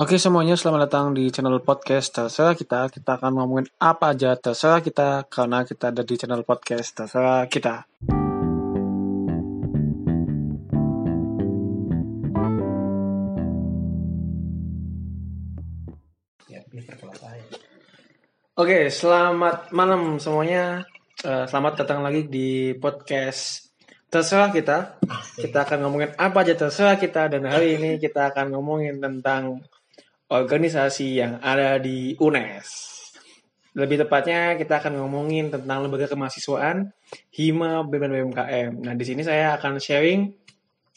Oke semuanya, selamat datang di channel podcast terserah kita. Kita akan ngomongin apa aja terserah kita karena kita ada di channel podcast terserah kita. Ya. Oke, selamat malam semuanya. Eh, selamat datang lagi di podcast terserah kita. Kita akan ngomongin apa aja terserah kita dan hari ini kita akan ngomongin tentang organisasi yang ada di UNES. Lebih tepatnya kita akan ngomongin tentang lembaga kemahasiswaan Hima BMKM. Nah, di sini saya akan sharing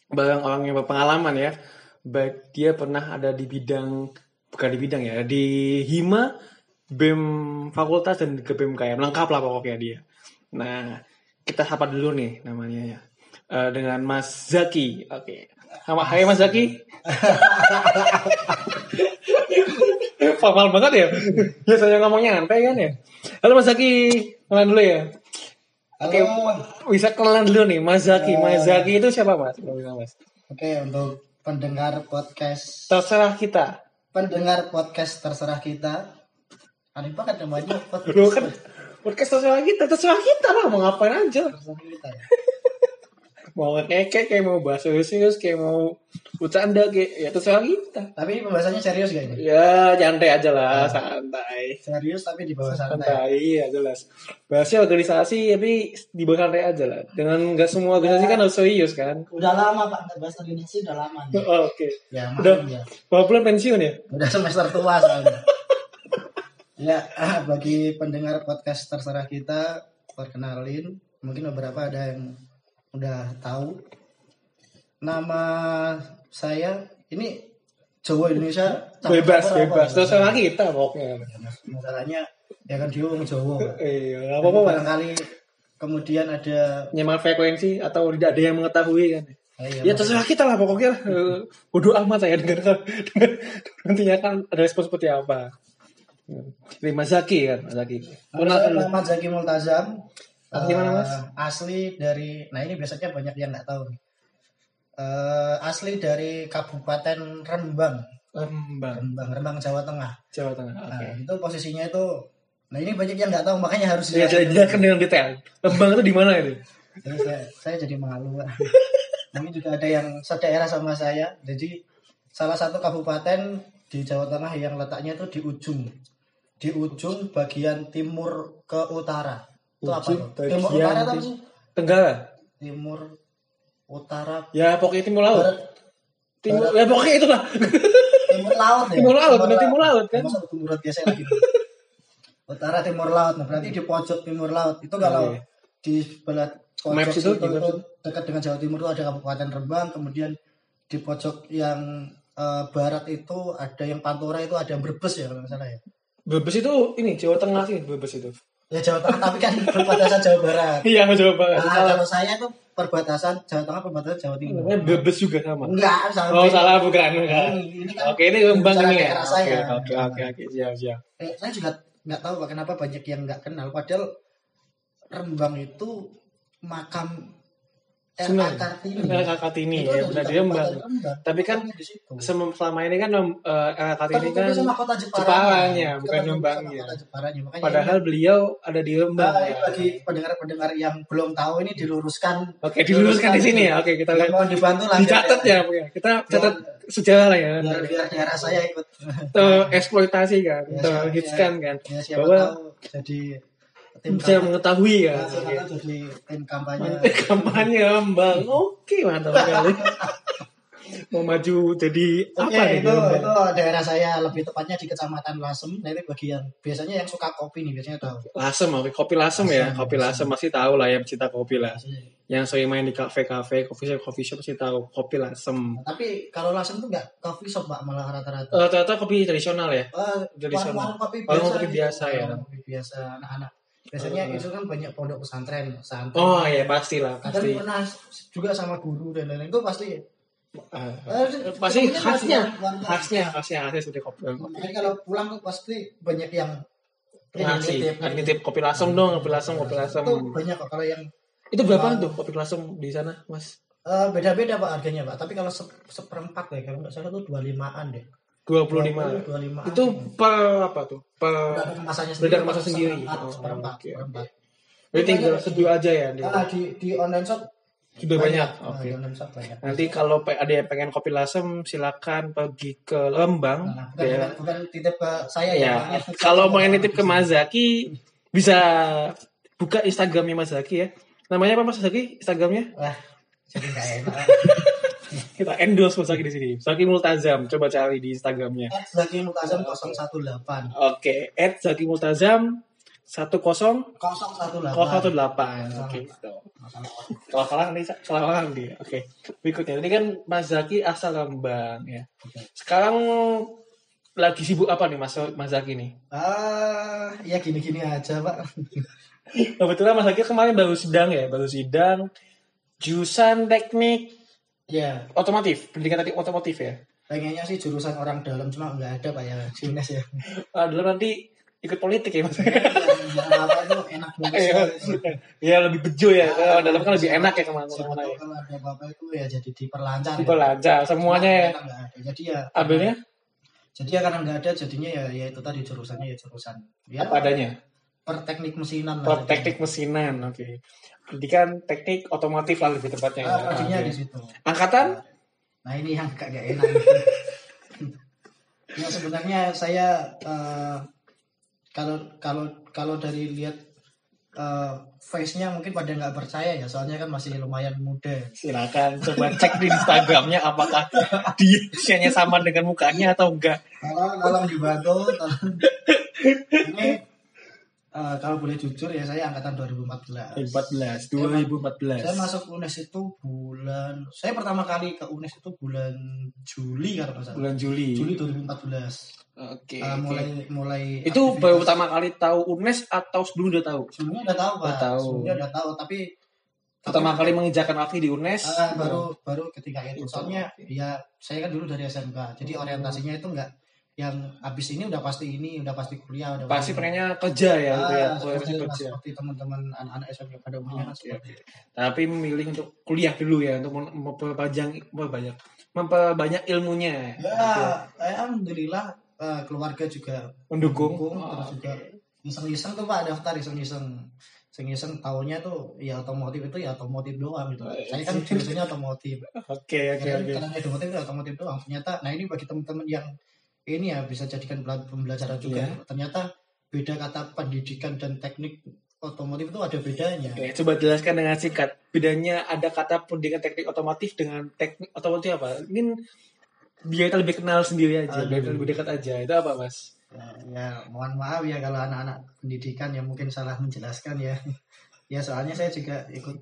bareng orang yang berpengalaman ya. Baik dia pernah ada di bidang bukan di bidang ya, di Hima, BEM Fakultas dan ke BMKM. Lengkap lah pokoknya dia. Nah, kita sapa dulu nih namanya ya. Eh, dengan Mas Zaki. Oke. Sama Hai Mas Zaki. Formal banget ya. Ya saya ngomongnya santai kan ya. Halo Mas Zaki, kenalan dulu ya. Oke, bisa kenalan dulu nih Mas Zaki. Mas Zaki itu siapa Mas? Mas. Oke, untuk pendengar podcast Terserah kita. pendengar podcast terserah kita. Aneh banget namanya podcast. Kan podcast terserah kita, terserah kita lah mau ngapain aja. terserah kita ya. Mau ngekek kayak mau bahas serius kayak mau bercanda kayak ya terserah kita. Tapi pembahasannya serius gak ini? Ya santai aja lah, santai. Serius tapi di bawah santai. Santai ya jelas. Bahasnya organisasi tapi di bawah santai aja lah. Dengan nggak semua organisasi kan harus serius kan. Udah lama Pak, nggak bahas organisasi udah lama nih. Oh, Oke. Ya, Udah ya. berapa bulan pensiun ya? Udah semester tua soalnya. ya, bagi pendengar podcast terserah kita, perkenalin. Mungkin beberapa ada yang udah tahu. Nama saya ini Jawa Indonesia Bebas, apa? bebas. Terserah kita pokoknya. Masalahnya ya kan dia orang Jawa. Iya, nggak apa-apa. Barangkali kemudian ada Nyaman frekuensi atau tidak ada yang mengetahui kan. Ah, iya, Ya terserah kita lah pokoknya. Bodoh amat saya dengar nantinya kan ada respon seperti apa. Ini Mas Zaki kan, Mas Zaki. Muhammad Zaki Multazam. Asli mana, Mas? Eh, asli dari, nah ini biasanya banyak yang nggak tahu. Eh, asli dari Kabupaten Rembang, Lembang, Rembang, Rembang Jawa Tengah. Jawa Tengah. Nah, Oke. itu posisinya itu, nah ini banyak yang nggak tahu makanya harus Ya, jelaskan dengan detail. Lembang itu di mana itu? Jadi saya, saya jadi malu. Pak. Mungkin juga ada yang sedaerah sama saya. Jadi salah satu kabupaten di Jawa Tengah yang letaknya itu di ujung, di ujung bagian timur ke utara. Itu apa tuh? Timur utara apa sih? Tenggara. Timur utara Ya pokoknya timur laut. barat Timur, ya pokoknya itulah. timur laut ya. Timur laut, bener timur laut, kan? Masa timur laut biasa lagi. utara timur laut. Nah, berarti di pojok timur laut. Itu kalau Oke. di sebelah pojok Maps itu, maps itu dekat dengan Jawa Timur itu ada Kabupaten Rembang, kemudian di pojok yang eh, barat itu ada yang Pantura itu ada yang Brebes ya kalau nggak salah ya. Brebes itu ini Jawa Tengah sih Brebes itu. Ya Jawa Tengah tapi kan perbatasan Jawa Barat. Iya Jawa Barat. Nah, kalau saya tuh perbatasan Jawa Tengah perbatasan Jawa Timur. Namanya Brebes juga sama. Enggak, salah. Oh salah bukan bukan. Ini, ini kan Oke ini bicara ini ya. Oke saya. oke oke oke siap siap. Eh, saya juga nggak tahu kenapa banyak yang nggak kenal padahal Rembang itu makam R.A. Kartini. R.A. Kartini, ya, benar, dia. Rembang. Tapi kan selama ini kan Om, eh, R.A. Kartini kan sama kota Jeparanya. Jeparanya, bukan. Makanya Padahal beliau ada di Lembang. Nah, ini bagi pendengar-pendengar yang belum tahu ini diluruskan. Oke diluruskan di sini ya. Oke kita Ya, lihat. mohon dibantu lah. Dicatat ya, pokoknya. kita catat sejarah lah ya. Biar, biar daerah saya ikut. Eksploitasi kan, Ya, siapa- hitskan kan, Ya, siapa bahwa tahu jadi tim bisa kampanye. mengetahui Ya, tahu jadi tim kampanye. kampanye Lembang. Oke, mantap sekali. Mau maju jadi Oke, apa nih? itu, itu daerah saya lebih tepatnya di kecamatan Lasem. Nah, ini bagian biasanya yang suka kopi nih biasanya tahu. Lasem, oke. Kopi lasem ya. Lasem, Kopi lasem masih tahu lah ya pecinta kopi lah. Yang sering main di kafe-kafe, coffee shop, coffee shop masih tahu kopi lasem. Tapi kalau Lasem tuh nggak coffee shop pak malah rata-rata. Eh, ternyata kopi tradisional ya. Sama. warung kopi Warung biasa. kopi biasa ya. Warung kopi biasa anak-anak. Biasanya Eh. itu kan banyak pondok pesantren, pesantren. Oh ya pastilah, pasti. pernah juga sama guru dan lain-lain itu pasti. Eh, Eh, pasti ketemunya khasnya, khasnya, khasnya, khasnya seperti kopi. Makanya kalau pulang tuh pasti banyak yang Ngasih, nitip. Nitip kopi lasem dong, kopi lasem, kopi lasem. Itu banyak kok kalau yang Itu berapa tuh kopi lasem di sana, Mas? Eh, beda-beda pak harganya pak tapi kalau se seperempat ya kalau nggak salah tuh 25an deh 25. 25 Itu per apa tuh? Per Udah ada kemasan sendiri. Oh, seperempat, seperempat. Berarti tinggal seduh aja ya. di- Ah, di di online shop Sudah banyak. Ah, Oke. shop banyak Nanti kalau ada yang pengen kopi lasem silakan pergi ke Lembang. Nah, bukan, ya. bukan, bukan titip ke saya Ya, ya. kalau mau nitip ke Mas Zaki bisa buka Instagramnya Mas Zaki ya. Namanya apa Mas Zaki? Instagramnya? Wah, jadi enak. Kita endorse Mas Zaki di sini. Zaki Multazam, coba cari di Instagramnya. At Zaki Multazam 018 Oke, at Zaki Multazam 10 018 018. Oke, gitu. Kalau salah nanti salah orang dia. Oke. Berikutnya ini kan Mas Zaki asal Lembang ya. Sekarang lagi sibuk apa nih Mas Mas Zaki nih? Ah, ya gini-gini aja, Pak. Kebetulan Mas Zaki kemarin baru sidang ya, baru sidang jurusan teknik Ya, otomotif, pendidikan teknik otomotif ya. pengennya sih jurusan orang dalam cuma nggak ada Pak ya, Junes ya. Ah, dulu nanti ikut politik ya Mas. Yang apa itu enak banget. Iya, ya lebih bejo ya. Dalam kan lebih enak ya Siapa ke mana-mana tahu ya. kalau ada apa-apa itu ya jadi diperlancar. Ya. lancar semuanya ya. Nggak ada. Jadi ya Ambilnya jadi ya karena nggak ada jadinya ya ya itu tadi jurusannya ya jurusan ya apa adanya? per teknik mesinan jadinya. teknik mesinan, oke. Pendidikan teknik otomotif lah lebih tepatnya. Ah, tadinya Oke. di situ. Angkatan? Nah ini yang agak gak enak. ya sebenarnya saya eh, kalau kalau kalau dari lihat eh, face-nya mungkin pada nggak percaya ya soalnya kan masih lumayan muda. Silakan coba cek di Instagramnya apakah dia usianya sama dengan mukanya atau enggak. Tolong tolong dibantu. Tolong. Ini eh, kalau boleh jujur ya saya angkatan 2014. 14, Saya 2014. masuk UNES itu bulan saya pertama kali ke UNES itu bulan Juli kalau nggak salah. Bulan Juli. Juli 2014. Oke. Eh, oke. mulai mulai Itu aktivitas. baru pertama kali tahu UNES atau sebelum udah tahu? sebelumnya udah tahu pak Udah tahu. sebelumnya udah tahu tapi Pertama tapi- kali menginjakan kaki di UNES. Ah, baru baru ketika itu Itu, soalnya ya saya kan dulu dari SMK jadi orientasinya itu enggak yang habis ini udah pasti ini udah pasti kuliah udah Pasti pengennya kerja ya, gitu ya. ah, Kuliah seperti, kerja. seperti teman-teman anak-anak SMK pada umumnya kan Oke, seperti oke. Tapi memilih untuk kuliah dulu ya, untuk mem- memperpanjang memperbanyak memperbanyak ilmunya. ya alhamdulillah eh, keluarga juga Mendukung. mendukung Oh, terus juga iseng-iseng tuh pak daftar iseng-iseng iseng-iseng tahunya tuh ya otomotif itu ya otomotif doang gitu Oh, saya kan jurusannya otomotif Oke, oke, Ya, oke. karena otomotif itu otomotif doang ternyata nah ini bagi teman-teman yang ini ya bisa jadikan pembelajaran juga Iya. ternyata beda kata pendidikan dan teknik otomotif itu ada bedanya Oke, coba jelaskan dengan singkat. Bedanya ada kata pendidikan teknik otomotif dengan teknik otomotif apa? Mungkin biar kita lebih kenal sendiri aja, biar kita Aduh. lebih dekat aja. Itu apa, Mas? ya, ya mohon maaf ya kalau anak-anak pendidikan yang mungkin salah menjelaskan ya ya soalnya saya juga ikut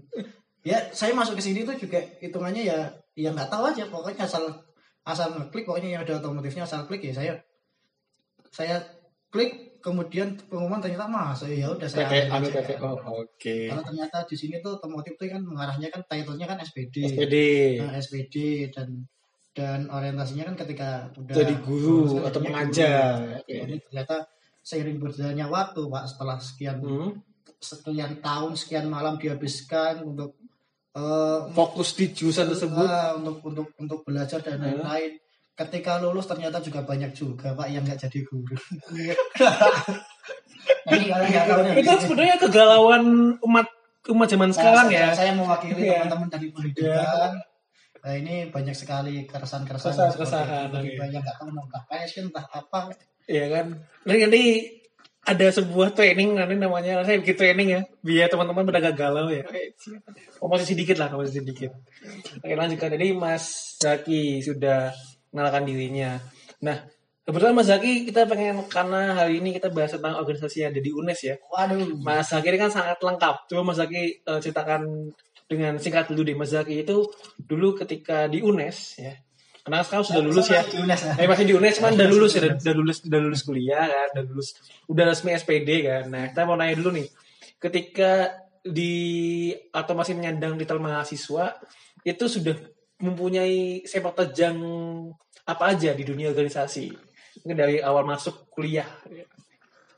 ya saya masuk ke sini tuh juga hitungannya ya ya nggak tahu aja pokoknya asal asal ngeklik pokoknya yang ada otomotifnya asal klik ya saya saya klik kemudian pengumuman ternyata masuk ya udah saya ambil aja. PT. Oh, oke. Karena ternyata di sini tuh otomotif tuh kan mengarahnya kan title-nya kan SPD. SPD. Nah, SPD dan dan orientasinya kan ketika udah Jadi guru atau pengajar. guru. Jadi ternyata seiring berjalannya waktu, Pak, setelah sekian Hmm. sekian tahun, sekian malam dihabiskan untuk eh, Fokus di jurusan tersebut. ah, untuk untuk untuk belajar dan lain-lain. Ketika lulus ternyata juga banyak juga Pak yang nggak jadi guru. Itu sebenarnya kegalauan umat umat zaman Nah, sekarang saya, ya. Saya mewakili Iya. teman-teman dari pendidikan. Nah, ini banyak sekali keresahan-keresahan. Oke. Yang nggak tahu mau entah passion, entah apa. Iya kan. Nanti ada sebuah training nanti namanya saya bikin training ya biar teman-teman pada gak galau ya. Masih sedikit lah, masih sedikit. Oke lanjutkan. Jadi Mas Zaki sudah mengenalkan dirinya. Nah kebetulan Mas Zaki kita pengen karena hari ini kita bahas tentang organisasi yang ada di UNES ya. Waduh. Mas Zaki ini kan sangat lengkap. Coba Mas Zaki eh, ceritakan dengan singkat dulu deh. Mas Zaki itu dulu ketika di UNES ya. Karena sekarang sudah lulus ya. Eh masih di UNES kan udah lulus ya, udah, lulus udah lulus kuliah kan, udah lulus udah resmi SPD kan. Nah, kita mau nanya dulu nih. Ketika di atau masih menyandang di mahasiswa itu sudah mempunyai sepak terjang apa aja di dunia organisasi? Mungkin dari awal masuk kuliah.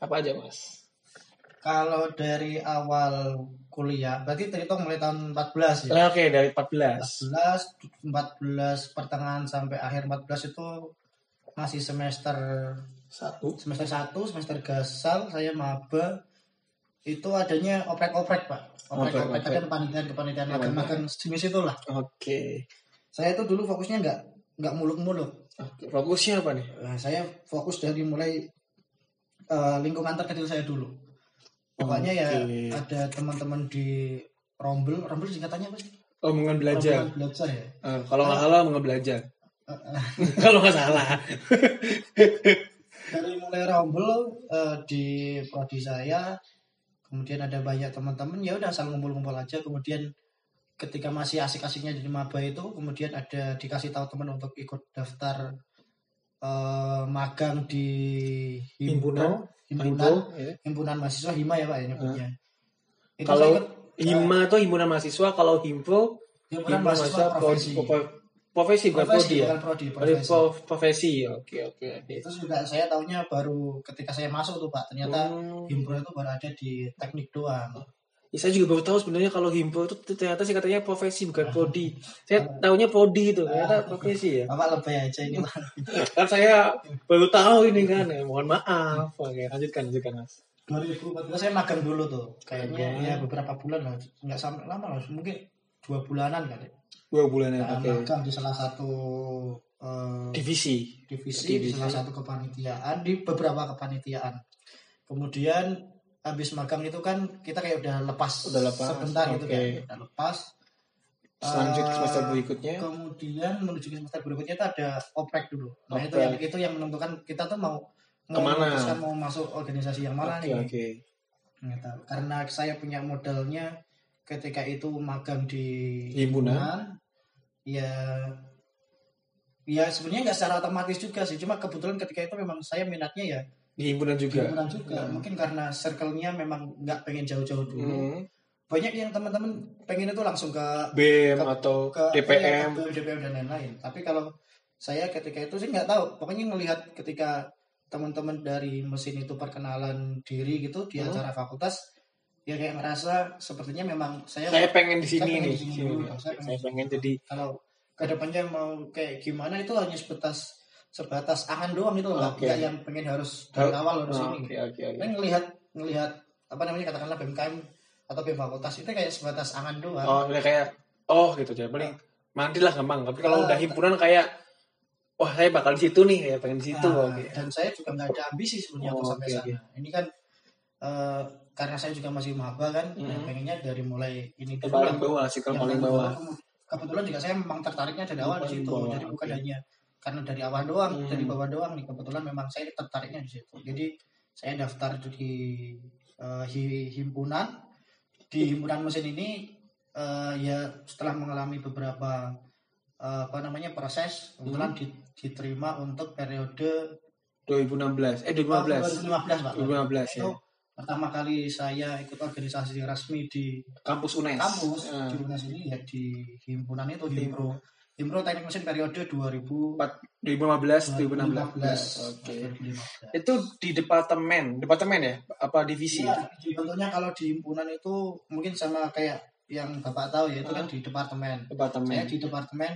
Apa aja, Mas? Kalau dari awal kuliah, berarti terhitung mulai tahun 14 ya. Eh, Oke, dari 14. 14, 14 pertengahan sampai akhir 14 itu masih semester Satu. semester 1, semester gasal, saya maba itu adanya oprek-oprek, Pak. Oprek-oprek ada kepanitiaan-kepanitiaan Iya, magang-magang sejenis itulah. Oke. Saya itu dulu fokusnya nggak nggak muluk-muluk. Fokusnya apa nih? Nah, saya fokus dari mulai eh, lingkungan terkecil saya dulu. Pokoknya ya Oke. ada teman-teman di Rombel, Rombel singkatannya apa sih? Omongan belajar. Rombel belajar ya. Eh, kalau nggak salah omongan belajar. Eh, eh, kalau nggak salah. dari mulai Rombel eh, di prodi saya, kemudian ada banyak teman-teman ya udah asal ngumpul-ngumpul aja. Kemudian ketika masih asik-asiknya jadi maba itu, kemudian ada dikasih tahu teman untuk ikut daftar eh, magang di Himpunan. himpunan Himpunan. ya. himpunan mahasiswa hima ya pak ya nyebutnya itu Kalau ikut, Hima tuh himpunan mahasiswa, kalau Himpo himpunan mahasiswa profesi pro- pro- profesi bukan profesi prodi ya. prodi Oh, profesi pro- profesi. Oke oke oke. itu juga saya tahunya baru ketika saya masuk tuh pak ternyata Hmm. himpunan itu baru ada di teknik doang Ya, saya juga baru tahu sebenarnya kalau himpo itu ternyata sih katanya profesi bukan prodi. Saya tahunya prodi itu, ternyata profesi ya. bapak lebih aja ini Kan saya baru tahu ini kan. Ya, mohon maaf. Oke, lanjutkan lanjutkan Mas. 2014 saya magang dulu tuh kayaknya Magang. ya beberapa bulan lah nggak sampai lama lah mungkin dua bulanan kali Dua bulan ya, Nah, oke. magang di salah satu eh, Divisi. divisi di Divisi. salah satu kepanitiaan di beberapa kepanitiaan. Kemudian habis magang itu kan kita kayak udah lepas, Udah lepas, sebentar gitu oke. kan, udah lepas. Selanjut Eh, semester berikutnya. Kemudian menuju ke semester berikutnya itu ada oprek dulu. Nah itu Oprek. yang itu yang menentukan kita tuh mau mau Ke mana? mau masuk organisasi yang mana Oke nih. oke. Nggak tahu. Karena saya punya modalnya ketika itu magang di Himpunan. ya ya sebenarnya nggak secara otomatis juga sih cuma kebetulan ketika itu memang saya minatnya ya Di himpunan di juga. himpunan juga mungkin karena circle-nya memang nggak pengen jauh-jauh dulu Hmm. banyak yang teman-teman pengen itu langsung ke BEM Ke- atau ke DPM. ke DPM dan lain-lain tapi kalau saya ketika itu sih nggak tahu pokoknya melihat ketika teman-teman dari mesin itu perkenalan diri gitu di Hmm. acara fakultas ya kayak ngerasa sepertinya memang saya, Saya pengen di sini Saya pengen nih. di nih. saya Saya pengen jadi kalau ke depannya mau kayak gimana itu hanya sebatas sebatas angan doang itu Oke. nggak yang pengen harus dari Har- awal harus Oh, ini Oke oke oke. Kan ngelihat ngelihat apa namanya katakanlah BMKM atau BEM fakultas itu kayak sebatas angan doang Oh, udah kayak oh gitu aja. Paling mandi lah gampang. Tapi kalau Ah. udah himpunan kayak wah saya bakal di situ nih, kayak pengen di situ. Nah, Oke. dan saya juga nggak ada ambisi sebenarnya Oh, sampai oke, sana ini kan eh, karena saya juga masih maba kan Mhm. ya pengennya dari mulai ini dulu paling bawah sih kalau Yang paling bawah. kebetulan juga saya memang tertariknya dari awal di situ bawah, jadi bukan oke. hanya karena dari awal doang Hmm. dari bawah doang nih kebetulan memang saya tertariknya di situ jadi saya daftar di hi- himpunan di himpunan mesin ini eh, ya setelah mengalami beberapa eh, apa namanya proses kebetulan Hmm. di- diterima untuk periode 2016. Eh 2015. 2015 pak 2015 ya. pertama kali saya ikut organisasi resmi di Kampus UNES. kampus Ah. di UNES ini ya di himpunan itu himpro himpro teknik mesin periode 2000 2015 2016. Oke. 2015. Itu di departemen, departemen ya? Apa divisi? Di- bentuknya kalau di himpunan itu mungkin sama kayak yang bapak tahu ya itu kan di departemen saya Departemen. di departemen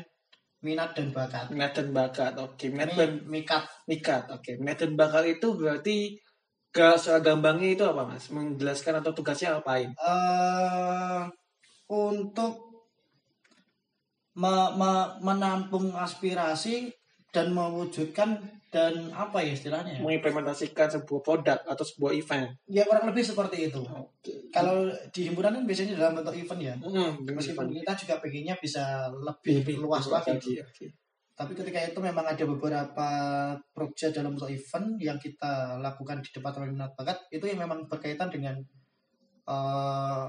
minat dan bakat Minat dan bakat. Oke, minat ini dan mikat mikat. Oke, minat dan bakat itu berarti ke secara gampangnya itu apa mas? Menjelaskan atau tugasnya apain? eh untuk me- me- menampung aspirasi dan mewujudkan dan apa ya istilahnya ya? Mengimplementasikan sebuah produk atau sebuah event. ya kurang lebih seperti itu Oke. kalau di himpunan kan biasanya dalam bentuk event ya dengan meskipun event. kita juga pengennya bisa lebih, luas lagi Oke. tapi ketika itu memang ada beberapa project dalam bentuk event yang kita lakukan di departemen minat bakat itu yang memang berkaitan dengan eh,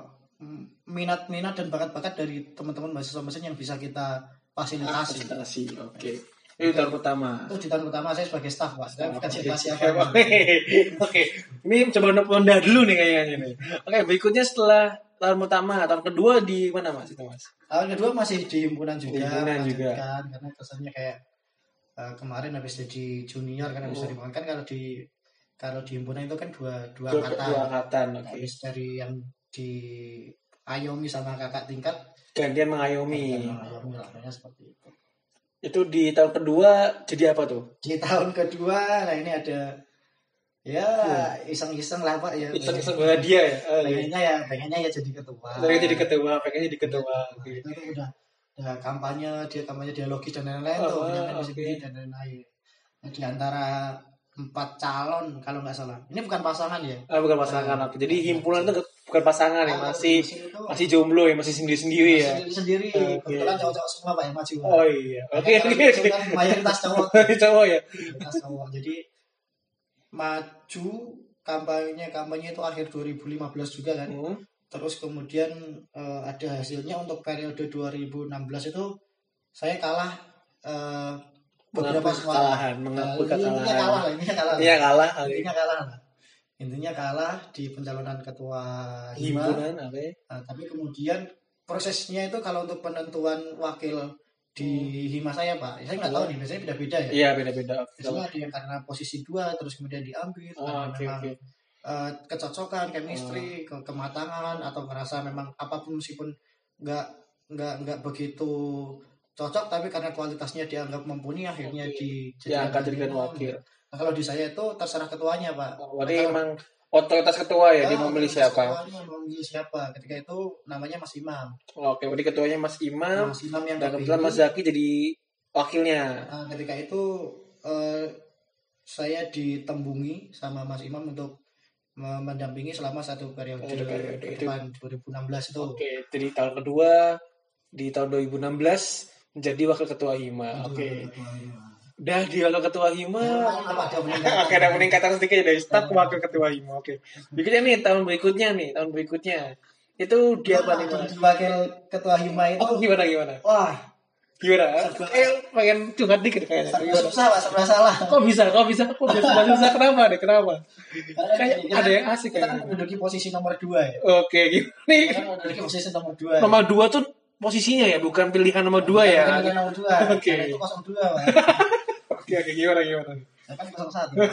minat-minat dan bakat-bakat dari teman-teman mahasiswa mesin yang bisa kita fasilitasi Fasilitasi. Oke. Itu tahun pertama. itu di tahun pertama saya sebagai staff pak saya bukan siapa-siapa Oke, Oke, ini coba nonda dulu nih kayaknya nih. Oke, berikutnya setelah tahun pertama, tahun kedua di mana mas itu mas? tahun kedua masih di himpunan juga Himpunan juga. karena kesannya kayak eh, kemarin habis jadi junior kan habis Oh. dari kan kalau di kalau di himpunan itu kan dua dua angkatan dua angkatan, oke. habis dari yang di ayomi sama kakak tingkat Gantian mengayomi. mengayomi lah seperti itu Itu di tahun kedua jadi apa tuh? Di tahun kedua, nah ini ada ya iseng-iseng lah Pak ya. Iseng-iseng dia ya. Oh, iya. Pengennya ya, pengennya ya jadi ketua. Pengen jadi ketua, pengen jadi ketua. Nah, Oke. itu udah, udah kampanye, dia kampanye dialogis dan lain-lain Oh, tuh, oh, sendiri dan lain-lain. Nah, di antara empat calon kalau nggak salah. Ini bukan pasangan ya. Ah, bukan pasangan. Oke. Jadi himpunan itu bukan pasangan ya, masih masih jomblo ya, masih sendiri-sendiri ya. sendiri sendiri. Oke. Kebetulan cowok-cowok semua pak yang maju. Oh iya. Oke, oke, oke. Mayoritas cowok. Cowok ya. Mayoritas cowok. Jadi maju kampanye kampanye itu akhir 2015 juga kan. Hmm. Terus kemudian eh, ada hasilnya untuk periode 2016 itu saya kalah eh, beberapa suara. kekalahan, mengakui Nah, intinya kekalahan. kalah lah, intinya kalah. lah. Iya kalah. Intinya kalah lah. Intinya kalah di pencalonan ketua hima. Himpunan. Nah, tapi kemudian prosesnya itu kalau untuk penentuan wakil di hima saya pak, saya nggak tahu nih biasanya beda-beda ya. Iya beda-beda. Biasanya ada yang karena posisi dua terus kemudian diambil Oh, karena oke memang oke. eh, kecocokan, chemistry, ke kematangan atau merasa memang apa pun meskipun nggak nggak nggak begitu cocok tapi karena kualitasnya dianggap mumpuni akhirnya Oke. di Ya jadikan wakil. Nah, kalau di saya itu terserah ketuanya pak. Oh, Berarti Kalau- emang otoritas ketua ya dia Ah, memilih siapa. ketuanya memilih siapa. Ketika itu namanya Mas Imam. Oke, berarti ketuanya Mas Imam Mas Imam yang dan kebetulan Mas Zaki jadi wakilnya. Nah, ketika itu eh, saya ditembungi sama Mas Imam untuk me- mendampingi selama satu periode Oke, oke, ke itu- depan 2016 itu. Oke, jadi tahun kedua di tahun 2016 menjadi wakil ketua Hima. Oke. ketua Hima. Udah di wakil ketua Hima. Apa, ada peningkatan. Oke, ada peningkatan sedikit dari staf wakil ketua Hima. Oke. Berikutnya nih tahun berikutnya nih, tahun berikutnya. Itu dia apa nih? Wakil ketua Hima itu Oh, gimana gimana? wah Gimana? Eh, pengen curhat dikit kayaknya. serba susah pak serba salah Kok bisa? Kok bisa? Kok bisa susah? Kenapa deh? Kenapa? Kayak ada yang asik kita kan menduduki posisi nomor dua ya Oke, gimana nih? kita menduduki posisi nomor dua ya. Nomor dua tuh posisinya ya, bukan pilihan nomor dua ya. Bukan pilihan nomor dua Oke. Itu kosong dua pak Oke, oke, gimana gimana? Saya kan kosong satu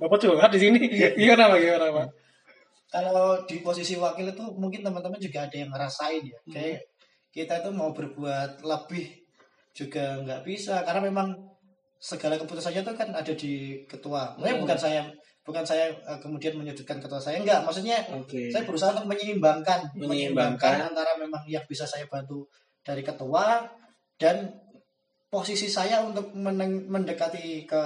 Bapak curhat di sini. Gimana Pak? Gimana Pak? kalau di posisi wakil itu mungkin teman-teman juga ada yang ngerasain ya kayak kita itu mau berbuat lebih juga nggak bisa karena memang segala keputusannya itu kan ada di ketua. Maksudnya Hmm. bukan saya bukan saya eh, kemudian menyudutkan ketua saya enggak maksudnya Oke. saya berusaha untuk menyeimbangkan Menyeimbangkan. antara memang yang bisa saya bantu dari ketua dan posisi saya untuk meneng- mendekati ke